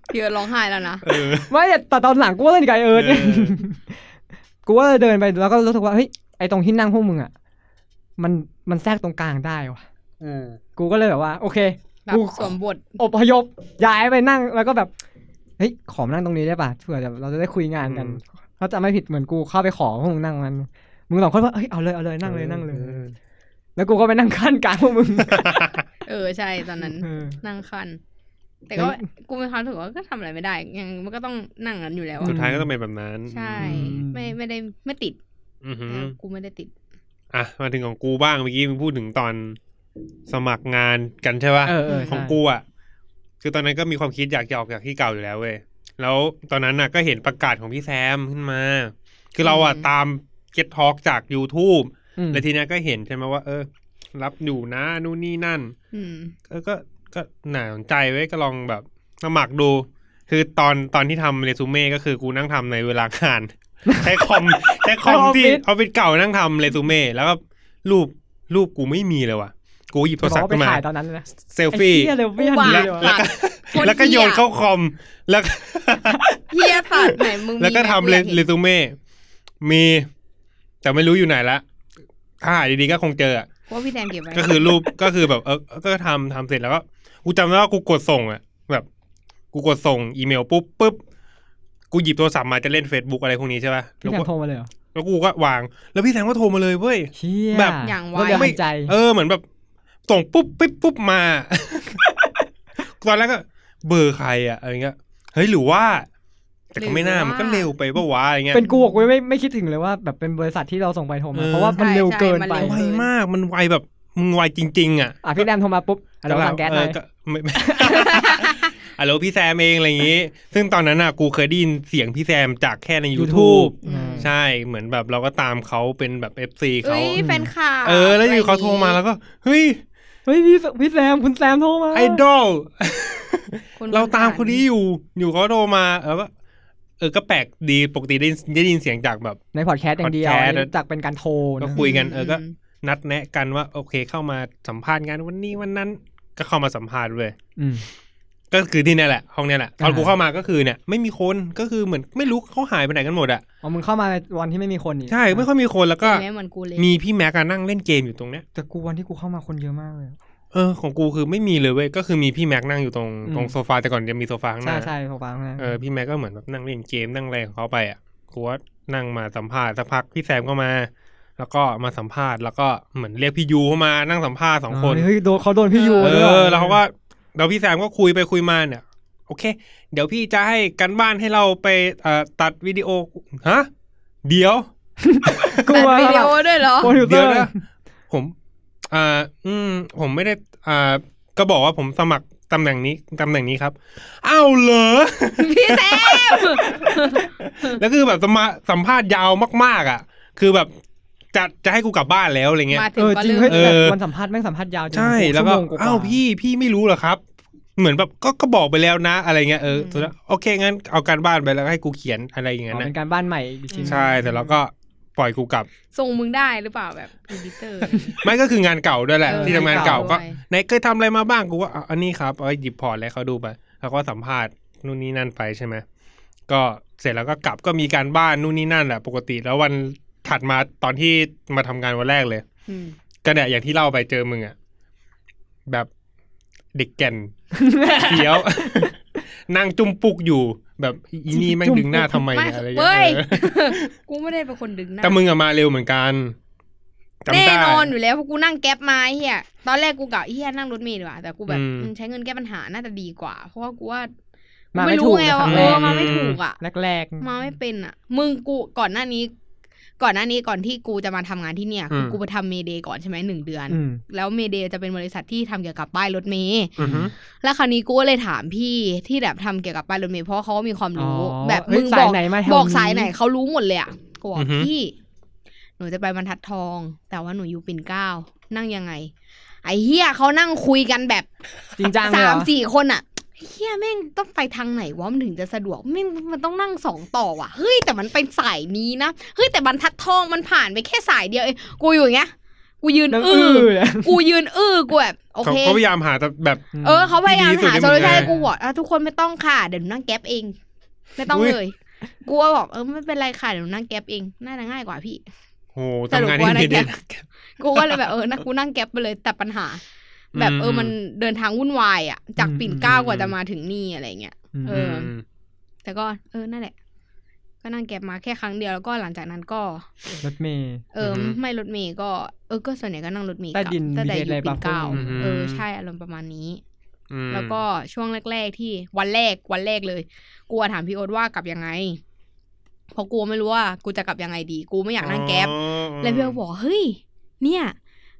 พี่เอิร์ธร้องไห้แล้วนะเออไม่แต่ตอนหลังกูก็เล่นกับไอ้เอิร์ธเนี่ยเออ กูก็เลยเดินไปแล้วก็รู้สึกว่าเฮ้ยไอ้ตรงที่นั่งพวกมึงอะมันมันแทรกตรงกลางได้ว่ะอืมกูก็เลยแบบว่า โอเครับกูสวมบทอพยพย้ายไปนั่งแล้วก็แบบเฮ้ยขอมานั่งตรงนี้ได้ป่ะเผื่อแบบเราจะได้คุยงานกันเขาจะไม่ผิดเหมือนกูเข้าไปขอพวกมึงนั่งมันมึงสองคนว่าเฮ้ยเอาเลยเอาเลยนั่งเลยนั่งเลยแล้วกูก็ไปนั่งขั้นกลางพวกมึง เออใช่ตอนนั้นเออนั่งคัน แต่ก็เฮ้ยกูมีความรู้สึกว่าก็ทำอะไรไม่ได้ ยังมันก็ต้องนั่งกันอยู่แล้ว สุอะดท้ายก็ต้องเป็นแบบนั้น ใช่อืมไม่ไม่ได้ไม่ติดอือหือเออกูไม่ได้ติด อะ มาถึงของกูบ้างเมื่อกี้มึงพูดถึงตอนสมัครงานกันใช่ป่ะเออเออของใช่กูอะ คือตอนนั้นก็มีความคิดอยากจะออกจากที่เก่าอยู่แล้วเว้ย แล้วตอนนั้นน่ะก็เห็นประกาศของพี่แซมขึ้นมา คือเราอะอืมตาม Get Talk จาก YouTube อืมแล้วทีเนี้ยก็เห็นใช่ไหมว่า เออ รับอยู่นะนู่นนี่นั่นอืมเออ ก็ก็น่าสนใจไว้ยก็ลองแบบสมัครดู คือตอนตอนที่ทำเรซูเม่ก็คือกูนั่งทำในเวลางานใช้คอมใช้คอมที่ออฟฟิศเก่านั่งทำเรซูเม่แล้วก็รูปรูปกูไม่มีเลยว่ะกูหยิบโทรบอศัพกท์ว่าไปขึ้นมาถ่ายตอนนั้นเลยนะเซลฟี่ไอ้เหี้ยเร็วพี่ทันอุบาทีทเลยแล้วว่ะก็โคตรแล้วก็โยนเหี้เข้าคอม แล้วก็เฮียสัตว์ไหนมึงมีแล้วก็ไหมทำเรอยากห็นเรซูเม่ มี แต่ไม่รู้อยู่ไหนละถ้าหาดีๆก็คงเจออะว่าพี่แซมเก็บไว้ก็คือรูปก็คือแบบเออก็ทำทำเสร็จแล้วก็ กูจำได้ว่ากูกดส่งอะแบบ กูกดส่งอีเมลปุ๊บปุ๊บกูหยิบโทรศัพท์มาจะเล่น Facebook อะไรพวกนี้ใช่ป่ะพี่แล้วแซก็มโทรมาเลยเหรอแล้วกูก็วาง แล้วพี่แซมก็โทรมาเลยเว้ยเชี่ยแบบอย่างไวรถเรือหันใจ เออเหมือนแบบส่งปุ๊บปิ๊บปุ๊บมาตอนแรกก็ เบอร์ใครอะอะไรเงี้ยเฮ้ยหรือว่า แต่ก็ไม่น่ามันก็เร็วไปปะวะอะไรเงี้ยเป็นกูกูไม่ไม่คิดถึงเลยว่าแบบเป็นบริษัทที่เราส่งไปโทรมาเออเพราะว่ามันเร็วเกินไปใช่ไวมากมันไวแบบ มึงไวจริง ๆ อะอะพี่แซมโทรมาปุ๊บอะเราสั่งแก๊สหน่อยเออก็ไม่ไม่ฮัลโหลพี่แซมเองอะไรอย่างงี้ ซึ่งตอนนั้นอะกูเคยได้ยินเสียงพี่แซมจากแค่ใน YouTube อืมใช่เหมือนแบบเราก็ตามเขาเป็นแบบ FC เขาเอ้ยแฟนคลับเออ แล้วอยู่เขาโทรมาแล้วก็ เฮ้ยเฮ้ยพี่พี่แซมคุณแซมโทรมาไอดอลคนเราตามคนนี้อยู่ อยู่เขาโทรมาแล้วก็เออก็แปลกดีปกติได้ได้ยินเสียงจากแบบ ในพอดแคสต์อย่างเดียวพอดแคสต์อันนี้จากเป็นการโทรก็นะคุยกันเออก็ นัดแนะกันว่า โอเค เข้ามาสัมภาษณ์งานวันนี้วันนั้น ก็เข้ามาสัมภาษณ์เลยอืมก็คือที่เนี่ยแหละห้องเนี่ยแหละตอนอ่ากูเข้ามาก็คือเนี่ย ไม่มีคนก็คือเหมือนไม่รู้เขาหายไปไหนกันหมดอะอ๋อมึงเข้ามาในวันที่ไม่มีคนนี่ใช่ไม่ค่อยมีคนแล้วก็เห็นไหมเหมือนกูเลยมีพี่แม็กอะนั่งเล่นเกมอยู่ตรงเนี้ยแต่กูวันที่กูเข้ามาคนเยอะมากเลยเออของกูคือไม่มีเลยเว้ยก็คือมีพี่แม็กนั่งอยู่ตรงอืมตรงโซฟาแต่ก่อนจะมีโซฟาข้างหใช่น้าใช่โทรฟังนะเออพี่แม็กก็เหมือนแบบนั่งเล่นเกมนั่งอะไรของเขาไปอะกูว่านั่งมาสัมภาษณ์สักพักพี่แซมก็มา แล้วก็มาสัมภาษณ์แล้วก็เหมือนเรียกพี่ยูเข้ามานั่งสัมภาษณ์สองคนเฮ้ยโดนเขาโดนพี่ยูเอด้วยอแล้วเขาก็แล้วพี่แซมก็คุยไปคุยมาเนี่ย โอเค เดี๋ยวพี่จะให้กันบ้านให้เราไปเอ่อตัดวิดีโอฮะเดี๋ยวกูตัดมาวิดีโอด้วยเหรอโปรดิวเซเดี๋อยวร์นะผมอ่าอืมผมไม่ได้อ่าก็บอกว่าผมสมัครตำแหน่งนี้ตำแหน่งนี้ครับอ้าวเหรอพี่แซมแล้วคือแบบสมาสัมภาษณ์ยาวมาก ๆ อะ คือแบบ จะจะให้กูกลับบ้านแล้วอะไรเงี้ยมาถึเองอก็จริงเริ่มเฮ้ยเอแต่อวันสัมภาษณ์แม่งสัมภาษณ์ยาวจริงใช่โโหแล้วก็ชั่โมงว่าอ้าวพี่พี่ไม่รู้เหรอครับ เหมือนแบบก็ก็บอกไปแล้วนะ อะไรเงี้ยเออสุดแล้วโอเคงั้นเอาการบ้านไปแล้วให้กูเขียนอะไรอย่างอ๋เงี้อยนะเป็นการบ้านใหม่อีกทีใช่แต่เราก็ปล่อยกูกลับ ส่งมึงได้หรือเปล่าแบบ editor ไม่ก็คืองานเก่าด้วยแหละ เออที่ทำงานเก่าก็ด้วย ไหนเคยทำอะไรมาบ้างกูว่าอะอันนี้ครับเอาหยิบ port อะไรเขาดูไปแล้วก็สัมภาษณ์นู่นนี่นั่นไปใช่ไหมก็เสร็จแล้วก็กลับก็มีการบ้านนู่นนี่นั่นแหละปกติแล้ววัน ถัดมาตอนที่มาทำงานวันแรกเลยอืมก็เนี่ยอย่างที่เล่าไปเจอมึงอะแบบเด็กแก่นเขียว นั่งจุ่มปุกอยู่ แบบอีนี่แม่งดึงหน้าทำไมไม่เนี่ยอะไรอย่างเว้เงี้ยยเออกูไม่ได้เป็นคนดึงหนะแต่มึงอะมาเร็วเหมือนกันจำแน่ได้นอนอยู่แล้วเพราะกูนั่งแก๊ปมาไอ้เฮียตอนแรกกูกะไอ้เฮียนั่งรถเมล์ดีกว่าแต่กูแบบอืมอืมใช้เงินแก้ปัญหาน่าจะดีกว่า เพราะว่ากูว่ามากูไม่ไม่ถูรู้กไงนะครั้ว่างเอแรอกมาไม่ถูกอะแรกมาไม่เป็นอะ มึงกูก่อนหน้านี้ ก่อนหน้านี้ก่อนที่กูจะมาทำงานที่เนี่ยคือกูไปทำเมเดย์ก่อนใช่ไหมหนึ่งเดือนอืมแล้วเมเดย์จะเป็นบริษัทที่ทำเกี่ยวกับป้ายรถเมล์อือฮึแล้วคราวนี้กูก็เลยถามพี่ที่แบบทำเกี่ยวกับป้ายรถเมล์เพราะเขาก็มีความรู้อ๋อแบบเฮ้มึยงสาบยอกไหนมาแถวบอกนี้สายไหนเขารู้หมดเลยอะกูบอกพี่ หนูจะไปบรรทัดทอง แต่ว่าหนูอยู่ปิ่นเกล้านั่งยังไงไอ้เฮียเขานั่งคุยกันแบบจริงจังเลยสาเหรมอสี่คนอะ เฮียแม่งต้องไปทางไหนวะมันถึงจะสะดวกแม่งมันต้องนั่งสองต่อว่ะเฮ้ยแต่มันเป็นสายนี้นะเฮ้ยแต่บรรทัดทองมันผ่านไปแค่สายเดียวเองกูอยู่อย่างเงี้ยกูยืนนั่งอื้อื้ออเลยกูยืนอื้อกูแบบโอเขาเคเขาพยายามหาแต่แบบ เออเขาพยายามที่ดีที่สุดหาที่โซมึงลูชันได้ให้กูบอกอะทุกคนไม่ต้องค่ะเดี๋ยวหนูนั่งแก๊ปเอง ไม่ต้องอุ๊ยเลยกูก็บอกเออไม่เป็นไรค่ะเดี๋ยวหนูนั่งแก๊ปเองน่าจะง่ายกว่าพี่โหทำงานที่สรุปว่าไม่ดีได้แก๊ปกูก็เลยแบบเออนะกูนั่งแก๊ปไปเลยแต่ปัญหา แบบเออมันเดินทางวุ่นวายอะ จากปิ่นเกล้ากว่าจะมาถึงนี่อะไรเงี้ยอืมเออ แต่ก็ เออนั่นแหละ ก็นั่งแก๊ปมาแค่ครั้งเดียวแล้วก็หลังจากนั้นก็รถเมย์เออ ไม่รถเมย์ก็เออก็ส่วนใหญ่ก็นั่งรถเมย์กใต้ลับดินตั้งแต่อ BTS อะไรยู่ปิ่นเกล้าปะพวกนี้เออใช่อารมณ์ประมาณนี้อืมแล้วก็ช่วงแรก ๆ ที่วันแรกวันแรกเลยกูอะถามพี่โอ๊ตว่ากลับยังไงเพราะกูไม่รู้ว่า กูจะกลับยังไงดี กูไม่อยากนั่งแก๊ปอ๋อแล้วพี่โอ๊ตบอกเฮ้ยเนี่ย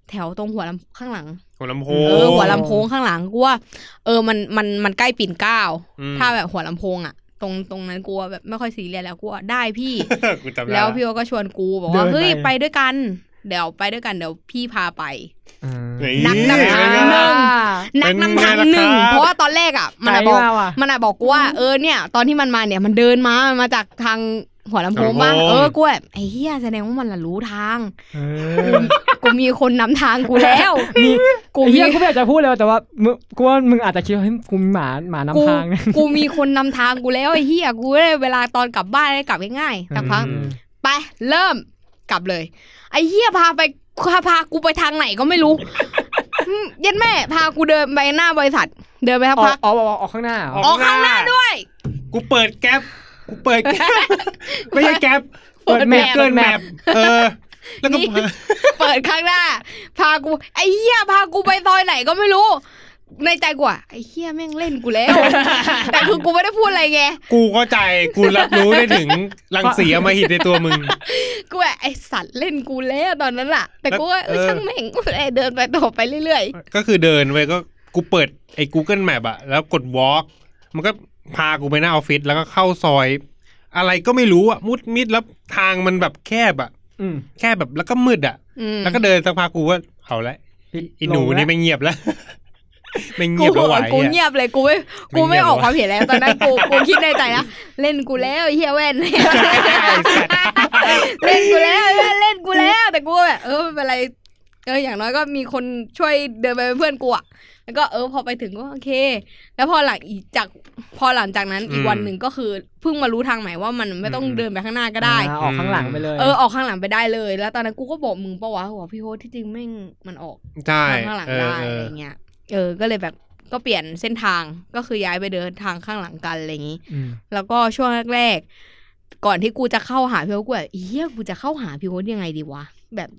แถวตรงหัวลำข้างหลัง หัวลำโพเองอหัวลำโพงข้างหลังกูว่า เออมันมันมันใกล้ปิ่นเกล้าอืมถ้าแบบหัวลำโพงอะตรงตรงนั้นกูว่าแบบไม่ค่อยซีเรียสแล้วกูว่าได้พี่ กูจำได้แล้วพี่โอ๊ตก็ชวนกูบอกว่าเดินไปเฮ้ยไปด้วยกัน เดี๋ยวไปด้วยกันเดี๋ยวพี่พาไปอืมนักนำทางหนึ่งนักนำทางหนึ่งเพราะว่าตอนแรกอะมันไกลอะบอกมากว่ะ มันอะบอกกูว่าเออเนี่ย ตอนที่มันมาเนี่ยมันเดินมามันมาจากทาง หัวลำโพงบ้างเออกูแบบไอ้เหี้ยแสดงว่ามันละรู้ทางเออกูมีคนนำทางกูแล้วมีกูไอ้มีเฮียกูไม่อยากจะพูดเลยแต่ว่ามึงกูว่ามึงอาจจะคิดว่าเฮ้ยกูมีหมาหมากูนำทางเนี่ยกูมีคนนำทางกูแล้วไอ้เหี้ยกูได้เวลาตอนกลับบ้านได้กลับง่ายๆแต่พักอืมไปเริ่มกลับเลย ไอ้เหี้ยพาไปพาพากูไปทางไหนก็ไม่รู้อืมเย็นแม่พากูเดินไปหน้าบริษัท เดินไปสักออพักกออกออกออกข้างหน้าเหรอออกออกข้างหน้าด้วย กูเปิดแก๊ป กูเปิดแก๊ปไม่ใช่ Grab เปิด map เปิด map เออ แล้วก็นี่เปิดข้างหน้า พากูไอ้เหี้ยพากูไปซอยไหนก็ไม่รู้ในใจกูอะไอ้เหี้ยแม่งเล่นกูแล้ว แต่คือกูไม่ได้พูดอะไรไง กูเข้าใจกูรับรู้ได้ถึงรังสีอำมหิตในตัวมึง กูแบบไอสัตว์เล่นกูแล้วตอนนั้นอะแต่กูว่าเออเออช่างแม่งกูเลยเดินไปต่อไปเรื่อยก็คือเดินไปก็กูเปิดไอ้ Google Map อะแล้วกด walk มันก็ พากูไปหน้าออฟฟิศแล้วก็เข้าซอย อะไรก็ไม่รู้อะมุดมิดแล้วทางมันแบบแคบอะอืมแคบแบบแล้วก็มืดอะๆอืมแล้วก็เดินสักพักกูว่าเอาละอีหนูลงแล้วนี่ไม่เงียบแล้วไม่เงีกูยบแล้วไหวกูอะเงียบเลยกูไม่กูไม่ออกความเห็นแล้วตอนนั้นกูกูคิดในใจนะเล่นกูแล้วไอ้เฮียแว่นเล่นกูแล้วเล่นเล่นกูแล้วแต่กูก็แบบเออไม่เป็นไรเอออย่างน้อยก็มีคนช่วยเดินไปเป็นเพื่อนกูอะ แล้วก็เออพอไปถึงก็โอเค แล้วพอหลังอีกจากพอหลังจากนั้นอีกวันหนึ่งก็คือเพิ่งมารู้ทางใหม่ว่ามันไม่ต้องเดินไปข้างหน้าก็ได้อ่าออกข้างหลังไปเลยเออออกข้างหลังไปได้เลย แล้วตอนนั้นกูก็บอกมึงปะวะบอกพี่โฮที่จริงแม่งมันออกใช่ทางข้างหลังเออได้เออะไรอเงี้ยเออก็เลยแบบก็เปลี่ยนเส้นทางก็คือย้ายไปเดินทางข้างหลังกันอะไรอย่างงี้มแล้วก็ช่วงแรกๆก่อนที่กูจะเข้าหาพี่โอ๊ตกูแบบเฮียกูจะเข้าหาพี่โอ๊ตยังไงดีวะแบบ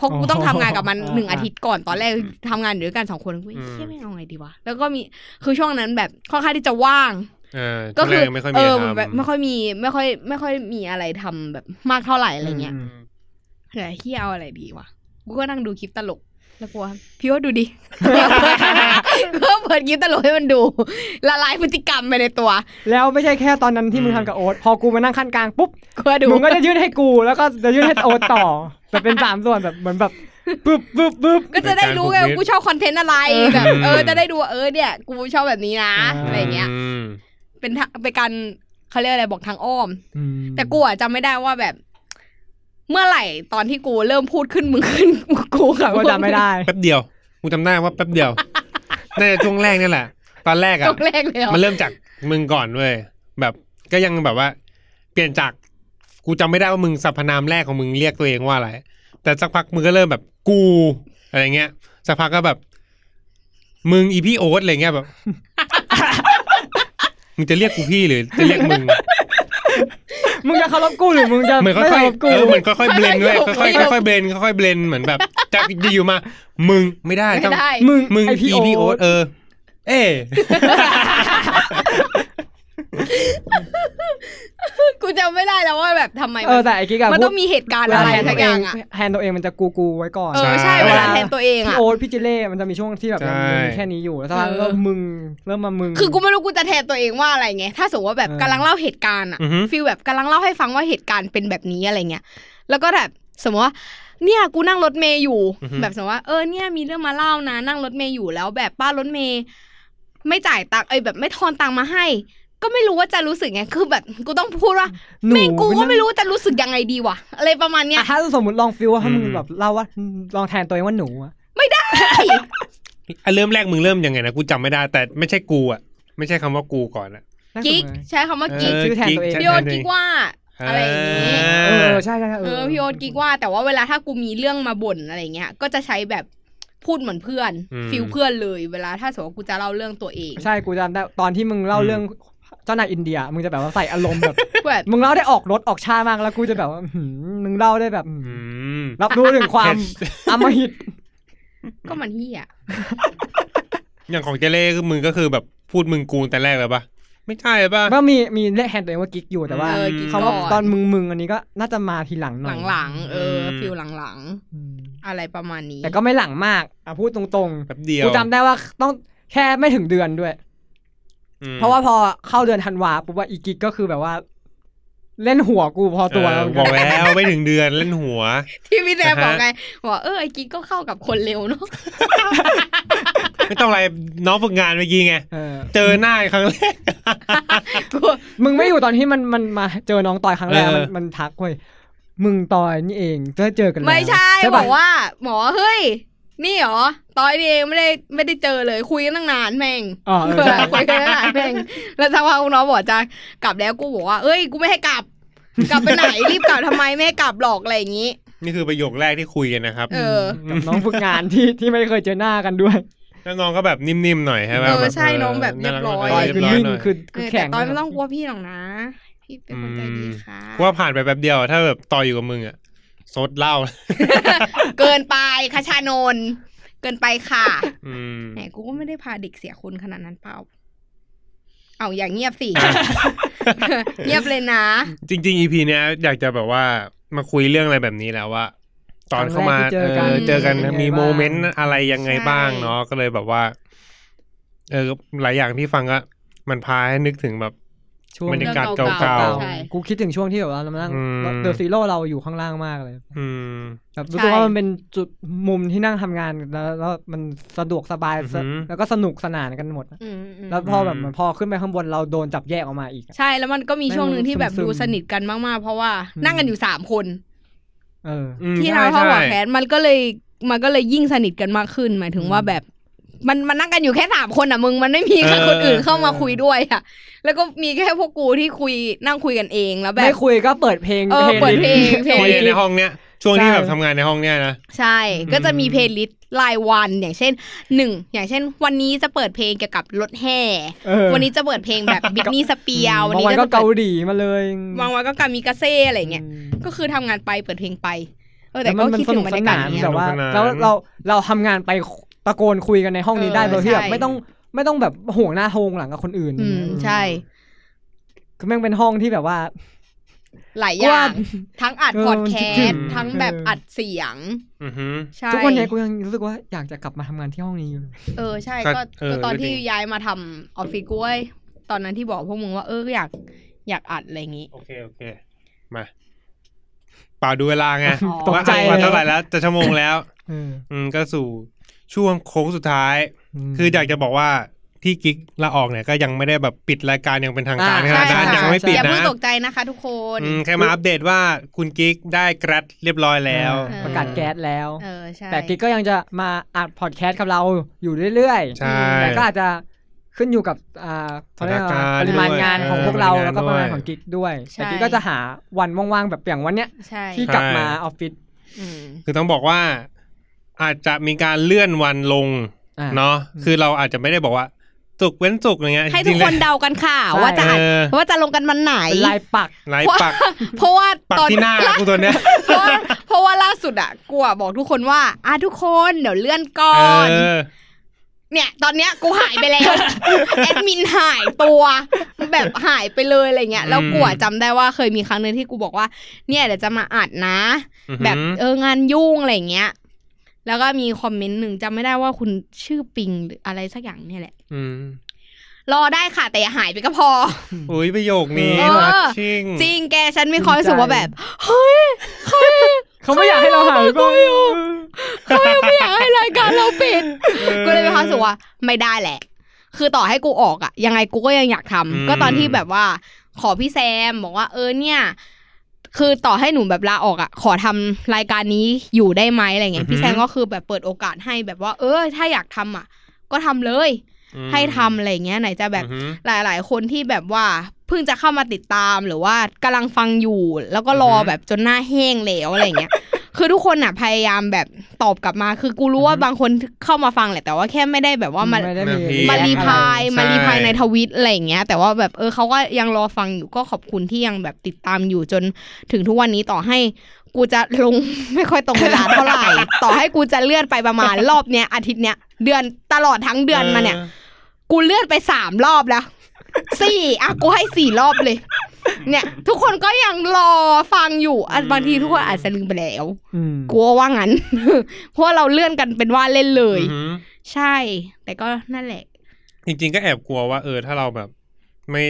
เพราะกูต้องทำงานกับมันหนึ่งอาทิตย์ก่อนตอนแรกทำงานอยู่ด้วยกันสองคนกูเฮียไม่เอาไงดีวะแล้วก็มีคือช่วงนั้นแบบค่อนข้างที่จะว่างเออก็ก็คืคืออไม่ค่อยเอมีออะไรแบบทำไม่ค่อยมีไม่ค่อย ไม่ค่อยมีอะไรทำแบบมากเท่าไหร่อะไรเงี้ยอืมเฮ้ยเฮียเอาอะไรดีวะกูก็นั่งดูคลิปตลกแล้วกูว่าพี่ว่าดูดิก็เปิดคลิปตลกให้มันดูละลายพฤติกรรมไปในตัว แล้วไม่ใช่แค่ตอนนั้นที่มึงทำกับโอ๊ตพอกูมานั่งขั้นกลางปุ๊บกูว่าดูมึงก็จะยื่นให้กูแล้วก็จะยื่นให้โอ๊ตต่อ แบบเป็นสามส่วนแบบเหมือนแบบปึ๊บปึ๊บปึ๊บก็จะได้รู้ไงเป็นการว่ากูชอบคอนเทนต์อะไรเออแบบเออจะได้ดูว่าเออเนี่ยกูชอบแบบนี้นะอ่าอะไรเงี้ยมเป็นทางเป็นการเขาเรียกอะไรบอกทางอ้อมอืมแต่กูอะจำไม่ได้ว่าแบบ เมื่อไหร่ตอนที่กูเริ่มพูดขึ้นมึงขึ้นกูกับก็จำไม่ได้แป๊บเดียวกูจำได้ว่าแป๊บเดียวน่าจะช่วงแรกนี่แหละ ตอนแรกตอะรงแรกเลยเหรอมันเริ่มจากมึงก่อนเว้ยแบบก็ยังแบบว่า เปลี่ยนจาก กูจำไม่ได้ว่ามึงสรรพนามแรกของมึงเรียกตัวเองว่าอะไร แต่สักพักมึงก็เริ่มแบบกูอะไรเงี้ย สักพักก็แบบ มึงอีพี่โอ๊ตอะไรเงี้ยแบบ มึงจะเรียกกูพี่หรือจะเรียกมึง มึงจะเคารพกูหรือมึงจะเหมือนไม่ค่อยเคารพๆกู เออเหมือนค่อยๆเบลนด้วยค่อยๆค่อยๆเบลนค่อยๆเบลนเหมือนแบบจะอยู่มา มึงไม่ได้ไม่ต้อง ได้ มึงมึงไออีพี่พี่โอ๊โอ๊ตตเออ เอ๊ กูจำไม่ได้แล้วว่าแบบทำไมเอมัอนแต่ไอ้กิ๊กอะมันพูต้ดองมีเหตุการณ์เวอะลาไรแทนตัวสักเออย่างงอะ แทนตัวเองมันจะกูกูไว้ก่อนเออใช่เวลาแทนตัวเองพี่อะ โอ๊ตพี่เจเล่มันจะมีช่วงที่แบบยังมีแค่นี้อยู่แล้วสักพักเออ เริ่มมึงเริ่มมามึง คือกูไม่รู้กูจะแทนตัวเองว่าอะไรไง ถ้าสมมติว่าแบบเออ กำลังเล่าเหตุการณ์อะอือฮึ ฟีลแบบกำลังเล่าให้ฟังว่าเหตุการณ์เป็นแบบนี้อะไรเงี้ย แล้วก็แบบสมมติว่าเนี่ยกูนั่งรถเมย์อยู่ อือฮึ แบบสมมติว่าเออเนี่ยมีเรื่องมาเล่านะนั่งรถเมย์อยู่แล้วแบบป้ารถเมย์ไม่จ่ายตังค์เอ้ยแบบไม่ทอนตังค์มาให้ ก็ไม่รู้ว่าจะรู้สึกไง คือแบบกูต้องพูดว่าหนูแม่งกูก็ไม่ปนั่งรู้จะรู้สึกยังไงดีวะอะไรประมาณเนี้ยอะถ้าสมมติลอง feel ว่าถ้ามึงอืมแบบเล่าว่าลองแทนตัวเองว่าหนูอะอะเริ่มแรกมึงเริ่มยังไงนะกูจำไม่ได้ แต่ไม่ใช่กูอะไม่ใช่คำว่ากูก่อนอะน่าสนกิ๊กใจใช้คำว่ากิ๊กเออชื่อแทนตัวเองพี่โอ๊ตกิ๊กว่าอะไรอย่างงี้เออใช่ใช่ใช่เออพี่โอ๊ตกิ๊กว่าแต่ว่าเวลาถ้ากูมีเรื่องมาบ่นอะไรเงี้ยก็จะใช้แบบพูดเหมือนเพื่อนอืมฟิลเพื่อนเลย เวลาถ้าสมมติว่ากูจะเล่าเรื่องตัวเอง ใช่กูจำได้ตอนที่มึงเล่าอืมเรื่อง เจ้านายอินเดีย มึงจะแบบว่าใส่อารมณ์แบบแบบมึงเล่าได้ออกรถออกชาติมากแล้วกูจะแบบว่าอื้อหือมึงเล่าได้แบบอื้อหือือมรับรู้ถึงความอำมหิตก็มันเฮียอย่างของเจเล่คือมึงก็คือแบบพูดมึงกูแต่แรกเลยปะไม่ใช่ปะก็มีมีเรียกแทนตัวเองว่ากิ๊กอยู่แต่ว่าเออกิ๊กคำว่าก่ตอนมึงมึงอันนี้ก็น่าจะมาทีหลังหน่อยหลังๆเอออมฟิลหลังอืมๆอะไรประมาณนี้ แต่ก็ไม่หลังมากอะพูดตรงแป๊บเดียๆวกูจำได้ว่าต้องแค่ไม่ถึงเดือนด้วยอืม เพราะว่าพอเข้าเดือนธันวาปุ๊บว่าอีกิกก็คือแบบว่า เล่นหัวกูพอตัวเออแล้วบอกแล้วไม่ถึงเดือนเล่นหัว ที่พี่แนมนะฮะบอกไงบอกเออไอ้กิ๊กก็เข้ากับคนเร็วเนาะไม่ต้องอะไรน้องฝึกงานเมื่อกี้ไงเออเจอหน้าครั้งแรกกูมึงไม่อยู่ตอนที่มันมันมาเจอน้องตอยครั้งแรกเออมันมันทักเว้ยมึงตอยนี่เองจะเจอกันแล้วไม่ใช่ปะบอกว่าหมอเฮ้ย นี่เหรอตอยนี่เองไม่ได้ไม่ได้เจอเลยคุยกันตั้งนานแม่งอ๋อเออใช่คุยกันตั้งนานแม่งแล้วสักพักน้องบอกจะกลับแล้วกูบอกว่าเอ้ยกูไม่ให้กลับ กลับไปไหนรีบกลับทำไมไม่ให้กลับหรอกอะไรอย่างนี้ นี่คือประโยคแรกที่คุยกันนะครับเออกับน้องฝึกงานที่ที่ไม่เคยเจอหน้ากันด้วยแล้วน้องก็แบบนิ่มๆหน่อยใช่ไหมเออแบบใช่น้องแบบเรียบร้อยตอยเรียคือบร้อยนิ่งหน่อยคือเอคืออแข็แต่งตอยไม่ต้องกลัวพี่หรอกนะพี่เป็นคนใจดีค่ะกูว่าผ่านไปแป๊บเดียวถ้าแบบต่ออยู่กับมึงอะ ซดเหล้าเกินไปคชานนท์เกินไปค่ะอืมแหมกูก็ไม่ได้พาเด็กเสียคนขนาดนั้นเปล่า เอาอย่างเงียบสิ เงียบเลยนะ จริงๆ EP เนี้ยอยากจะแบบว่ามาคุยเรื่องอะไรแบบนี้แล้วว่า ตอนเข้ามาครั้งแรกที่เจอกันเออเจอกันเป็นยังไงมีโมเมนต์อะไรยังไงใช่บ้างเนาะก็เลยแบบว่า เออหลายอย่างที่ฟังก็มันพาให้นึกถึงแบบ ช่วงบรรยากาศเก่าๆเก่าใช่กูคิดถึงช่วงที่แบบว่าเรามานั่งอืมเดอะซีโร่เราอยู่ข้างล่างมากเลยๆอืมแบบรู้สึกว่ามันเป็นจุดมุมที่นั่งทำงานแล้วแล้วมันสะดวกสบายอือหือแล้วก็สนุกสนานกันหมดอะอืมอืมแล้วพอแบบอืมพอขึ้นไปข้างบนเราโดนจับแยกออกมาอีกอะใช่แล้วมันก็มีช่วงหนึ่งที่แบบซึมๆดูสนิทกันมากๆ เพราะว่าอืมนั่งกันอยู่สามคนเอออืมที่ใช่ทำเข้าหัวใช่แคสมันก็เลยมันก็เลยยิ่งสนิทกันมากขึ้น หมายถึงว่าแบบ มันมันนั่งกันอยู่แค่สามคนอะมึงมันไม่มีใครเออคนอื่นเข้ามาเออคุยด้วยอะ แล้วก็มีแค่พวกกูที่คุยนั่งคุยกันเองแล้วแบบไม่คุยก็เปิดเพลงเออเปิดเพลงเพลงคุยในห้องเนี้ยช่วงที่ใช่แบบทำงานในห้องเนี้ยนะใช่ก็จะมี playlist รายวันอย่างเช่นหนึ่งอย่างเช่น วันนี้จะเปิดเพลงเกี่ยวกับรถแห่เออวันนี้จะเปิดเพลงแบบ Britney Spears วันนี้บางวันก็ก็จะเกาเปิดหลีมาเลยบางวันก็กามิกาเซ่อะไรเงี้ยอืมก็คือทำงานไปเปิดเพลงไปเออแต่แล้วก็มันคิดสถึนุงกบรสรยากาศนานเนี้ยแบบว่าสนุกสนานแล้วเราเราทำงานไปตะโกนคุยกันในห้องนี้เออได้โดยที่แบบใช่ไม่ต้องไม่ต้องแบบห่วงหน้าห่วงหลังกับคนอื่น อืมใช่คือแม่งเป็นห้องที่แบบว่า หลายอย่างว่าทั้งอัดเออพอดแคคิดสถึต์งทั้งแบบเอออัอัดเสียงอือหือใช่ทุกวันนี้กูยังรู้สึกว่าอยากจะกลับมาทำงานที่ห้องนี้อยู่เลยเออใช่ก็ก็เออก็ตอนก็จริงที่ย้ายมาทำออฟฟิศกูเว้ยตอนนั้นที่บอกพวกมึงว่าเอออยากอยากอัดอะไรอย่างงี้ โอเคโอเคมาเปล่าดูเวลาไงอ๋อตกว่าใจอัดมาเลยเท่าไหร่แล้ว จะชั่วโมงแล้วเอออืมก็สู่ ช่วงโค้งสุดท้ายมคืออยากจะบอกว่าที่กิ๊กลาออกเนี่ยก็ยังไม่ได้แบบปิดรายการอย่างเป็นทางการอ่าขนาดนั้นใช่ยังไม่ใช่ปิดอย่าเพิ่งนะตกใจนะคะทุกคนอืมแค่มาอัปเดตว่าคุณกิ๊กได้กรัดเรียบร้อยแล้วเออประกาศแก๊สแล้วเออใช่แต่กิ๊กก็ยังจะมาอัดพอดแคสต์กับเราอยู่เรื่อยใช่ๆแต่ก็อาจจะขึ้นอยู่กับอ่าเขาเรียกว่าสถานการณ์ปริมาณงานด้วยของพวกเราเออแล้วก็ประมาณด้วยของกิ๊กด้วยใช่แต่กิ๊กก็จะหาวันว่างๆแบบอย่างวันเนี้ยใช่ที่กลับมาออฟฟิศอืมคือต้องบอกว่า อาจจะมีการเลื่อนวันลงอ่าเนาะคือเราอาจจะไม่ได้บอกว่าสุกร์เว้นสุกร์อะไรเงี้ยให้จทุริกงๆคนเดากันค่ะใช่ว่าจะอัดเออว่าจะลงกันวันไหนเป็นลายปักไลฟ์ปัก เพราะว่าปักตอนที่หน้ากูตัวเนี้ยเพราะว่าเพราะว่าล่าสุดอะกูอะบอกทุกคนว่าอะทุกคนเดี๋ยวเลื่อนก่อเอนอเนี่ย ตอนเนี้ยกูหายไปแล้วแอดมินหายตัวแบบหายไปเลยอะไรเงี้ยแล้วกูอะจำได้ว่าเคยมีครั้งหนึ่งที่กูบอกว่า เนี่ยเดี๋ยวจะมาอัดนะอือหือแบบเอองานยุ่งอะไรเงี้ย แล้วก็มีคอมเมนต์หนึ่งจำไม่ได้ว่าคุณชื่อปิงหรืออะไรสักอย่างเนี่ยแหละ อืม รอได้ค่ะแต่อย่าหายไปก็พอ อุ้ยประโยคนี้เออ รักชิงจริงแกฉันมีความรู้สึกว่าแบบเขาไม่อยากให้เราหายก็เขายังไม่อยากให้รายการเราปิด กูเลยมีความรู้สึกว่าไม่ได้แหละ คือต่อให้กูออกอะยังไงกูก็ยังอยากทำอืมก็ตอนที่แบบว่า ขอพี่แซมบอกว่าเออเนี่ย คือต่อให้หนูแบบลาออกอะขอทำรายการนี้อยู่ได้ไหมอะไรเงี้ยพี่แซมก็คือแบบเปิดโอกาสให้แบบว่า เออ ถ้าอยากทำอะก็ทำเลยอืมให้ทำอะไรเงี้ยไหนจะแบบอือหือหลาย ๆ คนที่แบบว่า เพิ่งจะเข้ามาติดตามหรือว่ากำลังฟังอยู่ แล้วก็รออือฮึแบบจนหน้าแห้งแล้วอะไรเงี้ยคือทุกคนอะพยายามแบบตอบกลับมา คือกูรู้ว่าบางคนเข้ามาฟังแหละแต่ว่าแค่ไม่ได้แบบว่ามาไม่ได้มีมารีพายใช่มารีพายในทวิตอะไรอย่างเงี้ย แต่ว่าแบบเออเขาก็ยังรอฟังอยู่ก็ขอบคุณที่ยังแบบติดตามอยู่จนถึงทุกวันนี้ต่อให้กูจะลงไม่ค่อยตรงเวลาเท่าไหร่ ต่อให้กูจะเลื่อนไปประมาณรอบเนี้ยอาทิตย์เนี้ยเดือนตลอดทั้งเดือนมาเนี่ย กูเลื่อนไปสามรอบแล้ว สี่อะกูให้สี่รอบเลย เนี่ย ทุกคนก็ยังรอฟังอยู่อะบางทีทุกคนอาจจะลืมไปแล้วอืมกลัวว่างั้น เพราะว่าเราเลื่อนกันเป็นว่าเล่นเลยอือหือใช่ แต่ก็นั่นแหละ จริง ๆ ก็แอบกลัวว่า เออ ถ้าเราแบบ ไม่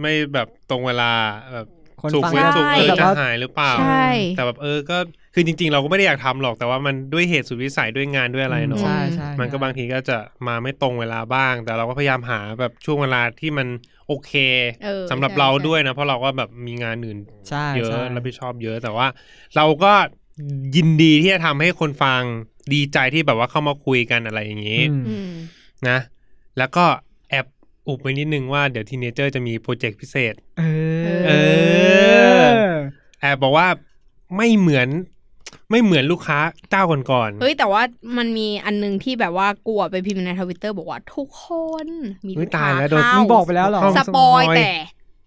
ไม่แบบตรงเวลาแบบคนสุกฟังเว้นสุกใช่เออแบบจะว่าหายหรือเปล่าใช่แต่แบบเออก็ คือจริง ๆ เราก็ไม่ได้อยากทำหรอกแต่ว่ามันด้วยเหตุสุดวิสัยด้วยงานด้วยอะไรเนาะใช่ใช่มันก็บางทีก็จะมาไม่ตรงเวลาบ้าง แต่เราก็พยายามหาแบบช่วงเวลาที่มันโอเคเออสำหรับใช่เราใช่ด้วยนะ เพราะเราก็แบบมีงานอื่นใช่เยอะใช่รับผิดชอบเยอะแต่ว่า เราก็ยินดีที่จะทำให้คนฟังดีใจที่แบบว่าเข้ามาคุยกันอะไรอย่างนี้อืมอืมนะ แล้วก็แอบอุบไปนิดนึงว่าเดี๋ยวทีเนเจอร์จะมีโปรเจกต์พิเศษ เออเออแอบบอกว่าไม่เหมือน ไม่เหมือนลูกค้าเจ้าก่อนๆเฮ้ยแต่ว่ามันมีอันนึงที่แบบว่ากลัวไปพิมพ์ในทวิตเตอร์บอกว่าทุกคนมีเฮ้ลูยกตาค้ายแล้วโดนเข้ามึงบอกไปแล้วเหรอสปอยแต่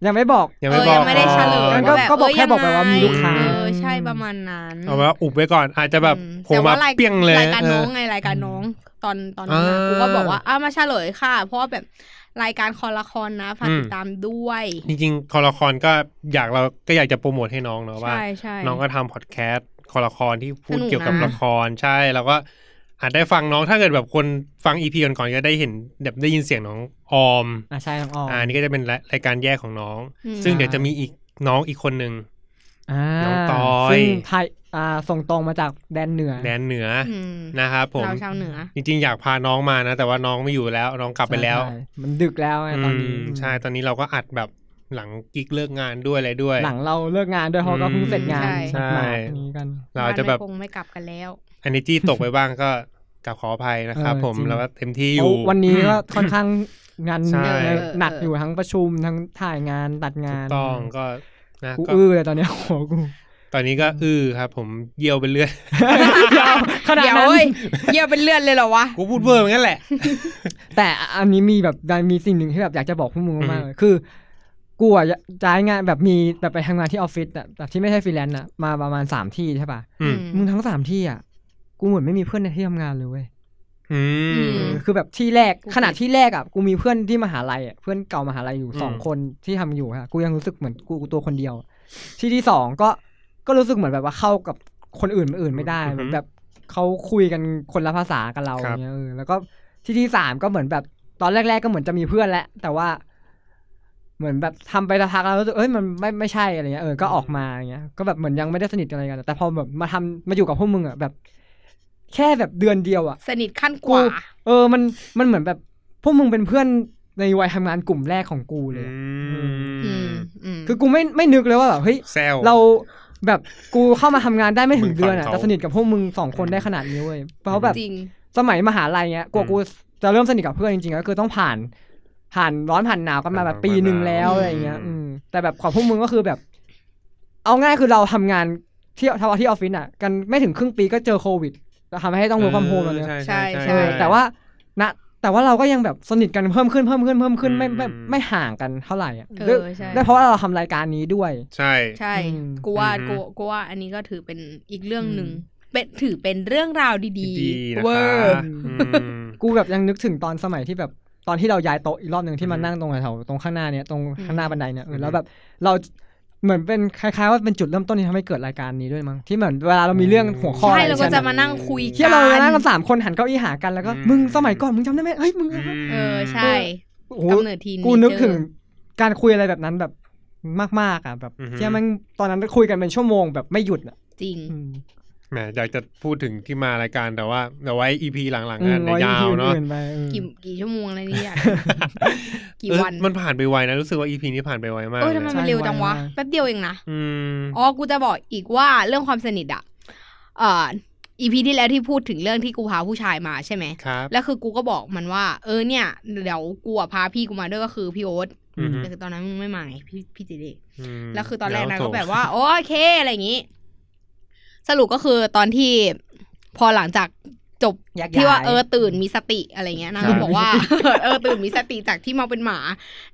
ยังไม่บอกยังไม่เออบอกยังไม่ได้เฉลยงั้นก็ว่าแบบก็บอกเแค่บอกไปว่ามีลูกค้าเออใช่ประมาณนั้นเอาไว้ว่าอุบไว้ก่อนอาจจะแบบอืมโผล่แต่มาว่ารายเปี้ยงเลยรายการน้องเออไงรายการน้องตอนตอนนั้นนะอ่ากูก็บอกว่าอ้ามาเฉลยค่ะ เพราะว่าแบบรายการคอละครนะฝากอืมติดตามด้วย จริงๆ คอละครก็อยากเราก็อยากจะโปรโมทให้น้องเนาะว่าใช่ใช่น้องก็ทำพอดแคสต์ คอละครที่พูดสนุกนะเกี่ยวกับละครใช่แล้วก็อาจได้ฟังน้องถ้าเกิดแบบคนฟังอีพีก่อนๆก็ได้เห็นแบบได้ยินเสียงน้องออมอะใช่น้องออมอ่านี่ก็จะเป็นรายการแยกของน้องอืมซึ่งเดี๋ยวจะมีอีกน้องอีกคนหนึ่งอ่าน้องตอยซึ่งไทยอ่าส่งตรงมาจากแดนเหนือ แดนเหนือออืมนะครับผมเราชาวเหนือ จริงๆ อยากพาน้องมานะ แต่ว่าน้องไม่อยู่แล้วน้องกลับไปแล้วใช่มันดึกแล้วไงตอนนี้มใช่ตอนนี้เราก็อัดแบบ หลังกิกเลิกงานด้วยอะไรด้วย หลังเราเลิกงานด้วยเพราะก็เพิ่งเสร็จงานใช่หนักๆนี้กัน เราจะแบบบ้นไม่คงไม่กลับกันแล้วอันนี้จี้ตกไปบ้างก็กลับขออภัยนะครับเออผมจริงแล้วก็เต็มที่อยู่โอ้วันนี้ก็ค่อนข้างงานใช่หนักอยู่ทั้งประชุมทั้งถ่ายงานตัดถูงากนต้องก็นะกูก็อื้อเลยตอนเนี้ยโอ้โหกูตอนนี้ก็อื้อครับ ผมเยี่ยวไปเรื่อยขนาดเดี๋ยวนั้นเว้ยเยี่ยวเป็นเลือดเลยเหรอวะ กูพูดเวอร์เหมือนกันแหละ แต่อันนี้มีแบบมีสิ่งหนึ่งที่แบบอยากจะบอกพวกมึงมากๆเลยคือ กูอะย้ายงานแบบมีแบบไปทำงานที่ออฟฟิศอะแบบที่ไม่ใช่ฟรีแลนซ์อะมาประมาณสามที่ใช่ป่ะอืม มึงทั้งสามที่อะกูเหมือนไม่มีเพื่อนในที่ทำงานเลยเว้ยอืมอืมคือแบบที่แรกกูขนาดที่แรกอะกูมีเพื่อนที่มหาลัยอะเพื่อนเก่ามหาลัยอยู่อืมสองคนที่ทำอยู่ฮะกูยังรู้สึกเหมือนกูตัวคนเดียว ที่ที่สองก็ก็รู้สึกเหมือนแบบว่าเข้ากับคนอื่นอื่นไม่ได้เหมือนแบบเขาคุยกันคนละภาษากับเราอย่างเงี้ยเออแล้วก็ที่ที่สามก็เหมือนแบบตอนแรก ๆ ก็เหมือนจะมีเพื่อนแหละแต่ว่า เหมือนแบบทำไปสักพักแล้วรู้สึกเอ้ยมันไม่ไม่ใช่อะไรเงี้ยเออก็ออกมาอย่างเงี้ยก็แบบเหมือนยังไม่ได้สนิทกันอะไรกัน แต่พอแบบมาทำมาอยู่กับพวกมึงอะแบบ แค่แบบเดือนเดียวอะ สนิทขั้นกว่า เออมันมันเหมือนแบบพวกมึงเป็นเพื่อนในวัยทำงานกลุ่มแรกของกูเลยอะอือืมมอืมคือกูไม่ไม่นึกเลยว่าแบบเฮ้ยแซวเราแบบกูเข้ามาทำงานได้ไม่ถึงเดือนอะมึงฟังเขาแต่สนิทกับพวกมึงสองคนได้ขนาดนี้เว้ยเพราะแบบจริงสมัยมหาลัยเงี้ยกว่าอืมกูจะเริ่มสนิทกับเพื่อนจริงๆก็คือต้องผ่าน ผ่านร้อนผ่านหนาวกันมาแบบปีหนึ่งแล้วอืมอะไรเงี้ย อืม แต่แบบของพวกมึงก็คือแบบ เอาง่ายคือเราทำงานที่ทำที่ออฟฟิศอะ กันไม่ถึงครึ่งปีก็เจอโควิดแล้วทำให้ต้อง work from home แล้วเนี่ยใช่ใช่ใช่ใช่เออแต่ว่าณแต่ว่าเราก็ยังแบบสนิทกันเพิ่มขึ้นเพิ่มขึ้นเพิ่มขึ้นไม่ไม่อืมไม่ห่างกันเท่าไหร่อะเอด้วยอใช่ด้วยเพราะว่าเราทำรายการนี้ด้วย ใช่ใช่อืมกูว่าอือฮึกูกูว่าอันนี้ก็ถือเป็นอีกเรื่องหนึ่งอืมเป็นถือเป็นเรื่องราวดีดีนะเวอคะร์อืมกูแบบยังนึกถึงตอนสมัยที่แบบ ตอนที่เราย้ายโต๊ะอีกรอบหนึ่งที่มาอืมนั่งตรงแถวๆตรงข้างหน้าเนี่ยตรงข้างหน้าบันไดเนี่ยเอออืมแล้วแบบเราเหมือนเป็นคล้ายๆว่าเป็นจุดเริ่มต้นที่ทำให้เกิดรายการนี้ด้วยมั้งที่เหมือนเวลาเรามีเรื่องหัวข้อใช่อะไรเราก็ใช่จะไหมมานั่งคุยที่กัเรานั่งนกันสามคนหันเก้าอี้หากันแล้วก็อืมมึงสมัยก่อนมึงจำได้ไหมเฮ้ยมึงมเออใช่โอ้โหกำเนิดทีกูนึกถึงเจอการคุยอะไรแบบนั้นแบบมากๆอะแบบอือฮึที่มันตอนนั้นคุยกันเป็นชั่วโมงแบบไม่หยุดอะจริงอืม แหมอยากจะพูดถึงที่มารายการแต่ว่าเดี๋ยวไว้อีพีหลังๆอืกัมนเดี๋ยวยาวเนาะอื่นไปเออกี่กี่ชั่วโมงอะไรนี่อยากกี่เออวันมันผ่านไปไวนะรู้สึกว่าอีพีนี้ผ่านไปไวมากเออเลทำไมยมันเร็วจังวะแป๊บเดียวเองนะอืมอ๋อกูจะบอกอีกว่าเรื่องความสนิทอะเอ่ออีพีที่แล้วที่พูดถึงเรื่องที่กูพาผู้ชายมาใช่ไหมครับแล้วคือกูก็บอกมันว่า เออเนี่ยเดี๋ยวกูอะพาพี่กูมาด้วยก็คือพี่โอ๊ตอืมแต่คือตอนนั้นมึงไม่มาไงพี่พี่จีเดมแล้วคือตอนแรกนางโถก็แบบว่าโอเคอะไรอย่างนี้ สรุปก็คือตอนที่พอหลังจากจบแยกย้ายที่ว่าเออตื่นมีสติอะไรเงี้ยนางก็ใช่บอกว่าเออตื่นมีสติจากที่มาเป็นหมา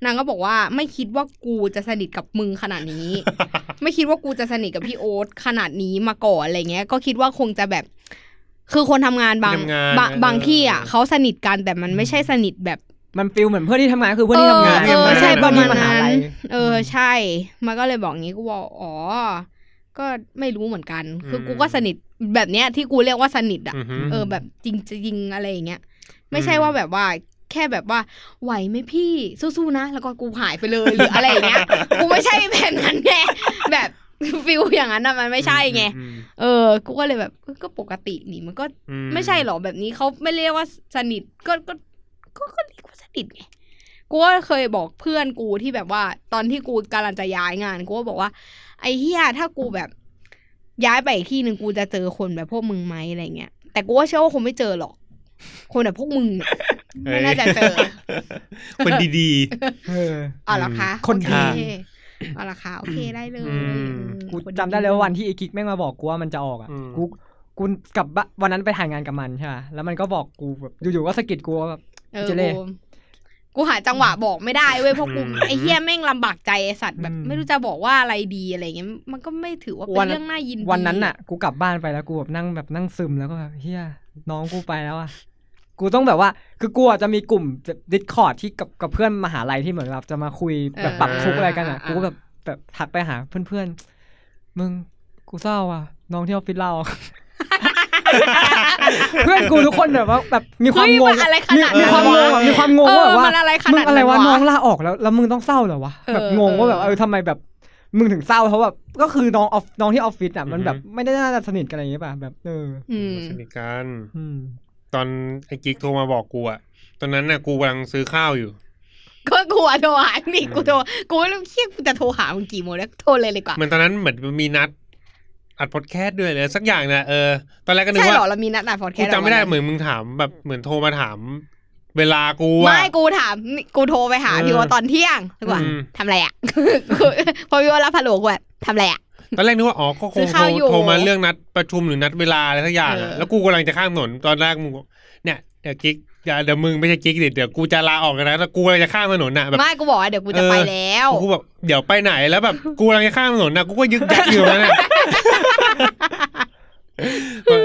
นางก็บอกว่าไม่คิดว่ากูจะสนิทกับมึงขนาดนี้ ไม่คิดว่ากูจะสนิทกับพี่โอ๊ตขนาดนี้มาก่อนอะไรเงี้ย ก็คิดว่าคงจะแบบ คือคนทำงานบางที่ทำงานบางเออบางที่อะเขาสนิทกันแต่มันไม่ใช่สนิทแบบมันฟิลเหมือนเพื่อนที่ทำงานคือเพื่อนที่ทำงานเออใช่ไประมาณเพื่อนที่หนั้นลัยเออใช่ มันก็เลยบอกงี้กูบอกอ๋อ ก็ไม่รู้เหมือนกัน คืออืมกูก็สนิทแบบเนี้ยที่กูเรียกว่าสนิทอะอือฮึเออแบบจริงๆอะไรอย่างเงี้ย ไม่ใช่อืมว่าแบบว่าแค่แบบว่าไหวไหมพี่สู้ๆนะ แล้วก็กูหายไปเลยหรืออะไรอย่างเงี้ย กูไม่ใช่แบบนั้นไงแบบฟิลอย่างนั้นอะมันไม่ใช่ไงอืมเออ กูก็เลยแบบเออก็ปกตินี่มันก็อืไม่ใช่หรอแบบนี้เขาไม่เรียกว่าสนิทก็ก็ก็ก็เรียกว่าสนิทไงกูก็เคยบอกเพื่อนกูที่แบบว่า ตอนที่กูกำลังจะย้ายงานกูก็บอกว่า ไอ้เฮียถ้ากูแบบย้ายไปอีกที่หนึ่งกูจะเจอคนแบบพวกมึงไหมอะไรเงี้ย แต่กูว่าเชื่อว่าคงไม่เจอหรอก คนแบบพวกมึงเนี่ยไม่น่าจะเจอ คนดีเออเอาละคะคนโอดีเคเอาละคะโอเคได้เลยอืมเออกูคนจำได้เลยว่าวันที่ไอ้กิ๊กแม่งมาบอกกูว่ามันจะออกอะอืมกูกูกลับบ้านวันนั้นไปถ่ายงานกับมันใช่ปะแล้วมันก็บอกกูแบบอยู่ๆก็สะกิดกูว่าแบบเออเจเล่ กูกูหาจังหวะบอกไม่ได้เว้ยเพราะกูอืมไอ้เฮียแม่งลำบากใจไอ้สัตว์แบบอืมไม่รู้จะบอกว่าอะไรดีอะไรเงี้ยมันก็ไม่ถือว่าเป็วันนนั้นเรื่องน่ายินดีวันนั้นน่ะ กูกลับบ้านไปแล้วกูแบบนั่งแบบนั่งซึมแล้วก็แบบเฮียน้องกูไปแล้วอะกูต้องแบบว่า คือกูอะจะมีกลุ่มดิสคอร์ดที่กับกับเพื่อนมหาลัยที่เหมือนแบบจะมาคุยแบบปรับทุกข์อะไรกันอะ กูก็แบบแบบทักไปหาเพื่อนๆมึงกูเศร้าอะ น้องที่ออฟฟิศเรา เพื่อนกูทุกคนแบบว่าแบบมีความเฮ้ยงมังนอะไรขมีนาดมีนั้นความงงวะอะมีความงงเอว่าอแบบว่ามันอะไรขมึนาดงอะไรวะนั้นน้องลาออกแล้ว แล้วมึงต้องเศร้าเหรอวะเออแบบงงว่าแบบเออทำไมแบบมึงถึงเศร้าเพราะแบบก็คือน้องออฟน้องที่ออฟฟิศอะมันแบบไม่ได้น่าจะสนิทกันอะไรอย่างเงี้ยป่ะแบบเอออืมสนิทกันอืมตอนไอ้กิ๊กโทรมาบอกกูอะตอนนั้นน่ะกูกำลังซื้อข้าวอยู่ก็กูอะโทรหานี่กูโทรกูไม่รู้เฮียกูจะโทรหามึงกี่โมงแล้วโทรเลยเลยกว่าเหมือนตอนนั้นเหมือนมีนัด อัดพอดแคสต์ด้วยเลยสักอย่างนะเออตอนแรกก็นึกใช่ว่าเหรอเรามีนัดอ่านพอดแคกูสต์จำไม่ได้วันนั้นเหมือนมึงถามแบบเหมือนโทรมาถาม เวลากูอะ ไม่กูถามนี่กูโทรไปหาเออพี่ว่าตอนเที่ยงดีกว่าอืม ทำอะไรอะพอพี่ว่ารับฮัลโหลกูแบบทำอะไรอะ ตอนแรกนึกว่าอ๋อก็คซื้งอโทข้ารวอยู่โทรมาเรื่องนัดประชุมหรือนัดเวลาอะไรสักอย่างอะเออ แล้วกูกำลังจะข้ามถนนตอนแรกมึงบอกเนี่ยเดี๋ยวกิ๊กอย่าเดี๋ยวมึงไม่ใช่กิ๊กเดี๋ยวเดี๋ยวกูจะลาออกกันนะแล้วกูกำลังจะข้ามถนนน่ะแบบ ไม่กูบอกว่าเดี๋ยวกูจะเออ ไปแล้ว กูแบบเดี๋ยวไปไหนแล้วแบบกูกำลังจะข้ามถนนน่ะกูก็ยึกยักอยู่นั่นน่ะบอก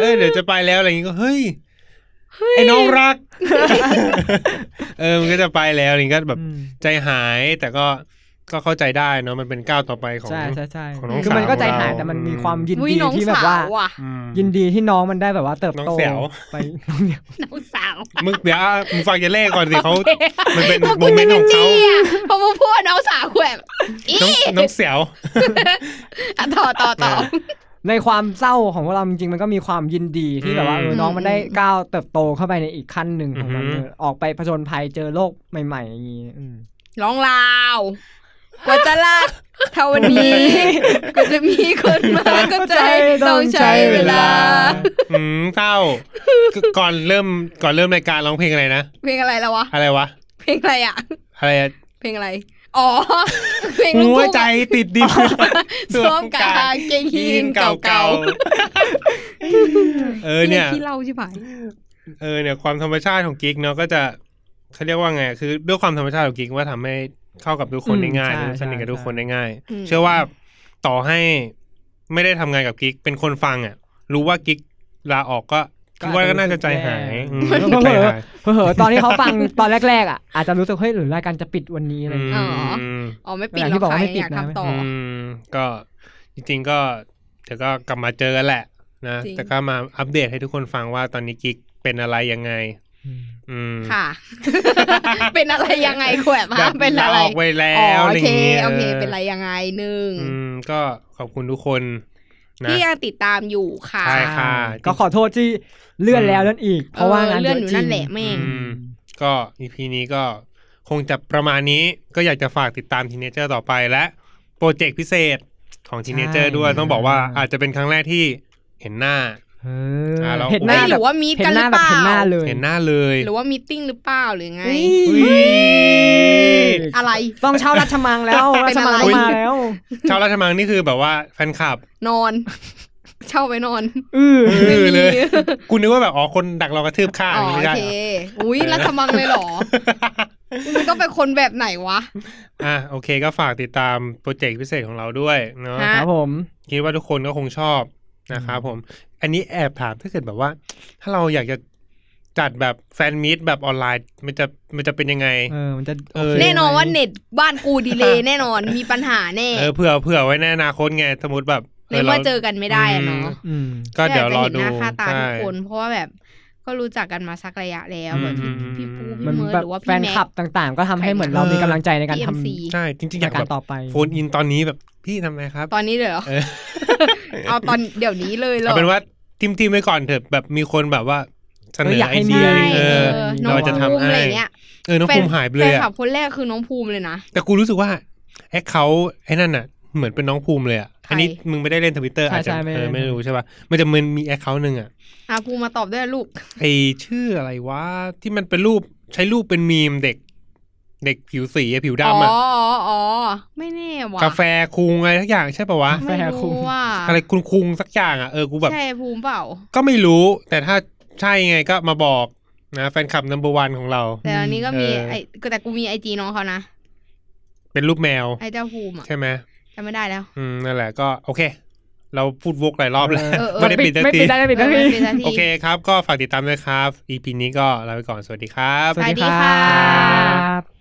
เออเดี๋ยวจะไปแล้วอะไรอย่างงี้ก็เฮ้ยไอ้น้องรัก เออมันก็จะไปแล้วอะไรอย่างงี้ก็แบบอืมใจหายแต่ก็ก็เข้าใจได้เนาะมันเป็นก้าวต่อไปของใช่ใช่ใช่ของน้องคือมันก็ใจหายสาวของเราแต่มันมีความยินอุ้ยดีน้องที่แบบสาว่าวว่ะอืมยินดีที่น้องมันได้แบบว่าเติบน้องโตแสวไปน้องเนี่ยน้องสาวมึงเดี๋ยวมึงฟังจะเล่ก่อนสิเขาโอเคมันเป็นพราะโมกูเมนต์ของเขาจี้อะพอมึงพูดว่าน้องสาวกูแบบอีน้องน้องเสียวอะต่อต่อต่อ ในความเศร้าของพวกเราจริงๆมันก็มีความยินดีที่แบบว่าเอออืมน้องมันได้ก้าวเติบโตเข้าไปในอีกขั้นหนึ่งของมันอือฮึเออออกไปผจญภัยเจอโลกใหม่ๆอย่างนี้อืม ร้องลาวกว่าจะลากเท่าวันนี้ก็จะมีคนมาก็ใจต้องใช้เวลา อืมเศร้าก่อนเริ่มก่อนเริ่มรายการร้องเพลงอะไรนะ เพลงอะไรแล้ววะ อะไรวะ เพลงอะไรอะ อะไรอะเพลงอะไร อ๋อเพลงลูกหัวทุ่งใจอะติดดินสวมกางเกงยีนเก่าๆเออเนี่ยที่เล่าใช่ไหมเออเนี่ยความธรรมชาติของกิ๊กเนาะก็จะเขาเรียกว่าไง คือด้วยความธรรมชาติของกิ๊กว่าทำให้เข้ากับทุกคนได้ง่ายอืมใช่สนิทกับใช่ทุกคนได้ง่ายมเชื่อว่าต่อให้ไม่ได้ทำงานกับกิ๊กเป็นคนฟังอะ รู้ว่ากิ๊กลาออกก็ คิดว่าก็น่าจะใจหายอืมเผลใจอหายๆเผลอๆตอนที่เขาฟังตอนแรกๆอะอาจจะรู้สึกเฮ้ยหรือรายการจะปิดวันนี้อะไรอย่างเงี้ยอืมอ๋อไม่ปิดอย่างหรที่อกบอกค่ะว่าไม่ปิดอยากนะทำต่อออืมก็จริงๆก็เดี๋ยวก็กลับมาเจอกันแหละนะจริงแต่ก็มาอัปเดตให้ทุกคนฟังว่าตอนนี้กิ๊กเป็นอะไรยังไงอืมค่ะ เป็นอะไรยังไงแขวบแบฮะบเป็นอะไรลาออกไปแล้อ๋อวอะโอไรอเคย่างงี้โอเคออเป็นอะไรยังไงหนึ่งอืมก็ขอบคุณทุกคนนะ ที่ยังติดตามอยู่ค่ะใช่ค่ะ ก็ขอโทษที่เลื่อนแล้วเลื่อนอีก เพราะว่างานเลื่อนเยอยู่อะจรินั่งนแหละแม่งอืมก็อีพีนี้ก็คงจะประมาณนี้ก็อยากจะฝากติดตามทีเนเจอร์ต่อไปและโปรเจกต์พิเศษของทีเนเจอร์ด้วยต้องบอกว่าอาจจะเป็นครั้งแรกที่เห็นหน้า เอออะเราเห็นหไม่น้าหแบรืบอว่ามีดเห็กันนหหรืน้าอแบเปบล่าเห็นหน้าเลยเห็นหน้าเลย หรือว่ามีตติ้งหรือเปล่าหรือไงอุ้ยอะไรต้องเช่าราชมังแล้วราชมังเป็นอะไรต้องมาแล้วชาวราชมังนี่คือแบบว่าแฟนคลับ นอน เช่าไปนอน อือเออเลยกูนึกว่าแบบอ๋อคนดักเรากระทืบข้างอ๋อไม่โอใช่เคเหรออุ้ยรัฐมังเลยเหรอมึงต้องเป็นคนแบบไหนวะ อะโอเคก็ฝากติดตามโปรเจกต์พิเศษของเราด้วยเนาะฮะครับผมคิดว่าทุกคนก็คงชอบ นะครับผม อันนี้แอบถามถ้าเกิดแบบว่า ถ้าเราอยากจะจัดแบบ fan meet แบบออนไลน์มันจะมันจะเป็นยังไง เออมันจะเออโคแน่นอนว่าไหมเน็ตบ้านกู delay แน่นอนมีปัญหาแน่เออเผื่อเผื่อไว้ในอนาคตไงสมมติแบบในเมื่อเจอกันไม่ได้อะเนาะอืมก็เดี๋ยวรอดูก็ยากจะเห็นหน้าค่าตาทุกใช่คนเพราะว่าแบบก็รู้จักกันมาสักระยะแล้วแบบพี่อืมพี่ปูมันพี่เมิร์ดแบบหรือว่าแฟพี่นแม็กคลับต่างๆ ก็ทำให้เหมือนเรามีกำลังใจในการพี่ท MC ใช่จริงๆอำยากกาแบรบต่อไปโฟนอินตอนนี้แบบพี่ทำไงครับ ตอนนี้เลยเหรอ เออเอาตอนเดี๋ยวนี้เลยเหรอเอาเป็นว่าทิมทิมไว้ก่อนเถอะแบบมีคนแบบว่าเสนอเอออยากไอให้เดียมีเอเอออน้องเราจะทำภูมิให้อะไรเงี้ยเออน้องภูมิหายไปเลยแฟนอะคลับคนแรกคือน้องภูมิเลยนะแต่กูรู้สึกว่าแอคเขาไอ้นั่นน่ะ เหมือนเป็นน้องภูมิเลยอะใครอันนี้มึงไม่ได้เล่นทวิตเตอร์ใช่อาจจะใช่ไม่เออเล่นไม่รู้ใช่ป่ะมันจะมันมีแอคเขาหนึ่งอะอะภูมิมาตอบด้วยลูกไอชื่ออะไรวะที่มันเป็นรูปใช้รูปเป็นมีมเด็ก เด็กผิวสีอะผิวอ๋อดำอะอ๋ออ๋อไม่แน่ว่ะกาแฟคุงอะไรทักอย่างใช่ป่ะวะแฟไม่คุรู้มว่าอะไรคุณคุงสักอย่างอะเออกูแบบใช่ภูมิเปล่า ก็ไม่รู้แต่ถ้าใช่ไงก็มาบอกนะแฟนคลับนัมเบอร์วันของเรา แต่อันนี้ก็มีเออไอ้แต่กูมีไอจีน้องเขานะ เป็นรูปแมว ไอเจ้าภูมิอะใช่ไหมจำไม่ได้แล้ว อืมนั่นแหละก็โอเค เราพูดวกหลายรอบแล้วเออเออไม่ได้ปิดสักไม่ทีปิดได้ไม่ปิดได้เออไม่ไม่ปิดเป็นนาทีโอเคครับ ก็ฝากติดตามด้วยครับ EP นี้ก็ลาไปก่อนสวัสดีครับ สวัสดีค่ะครับ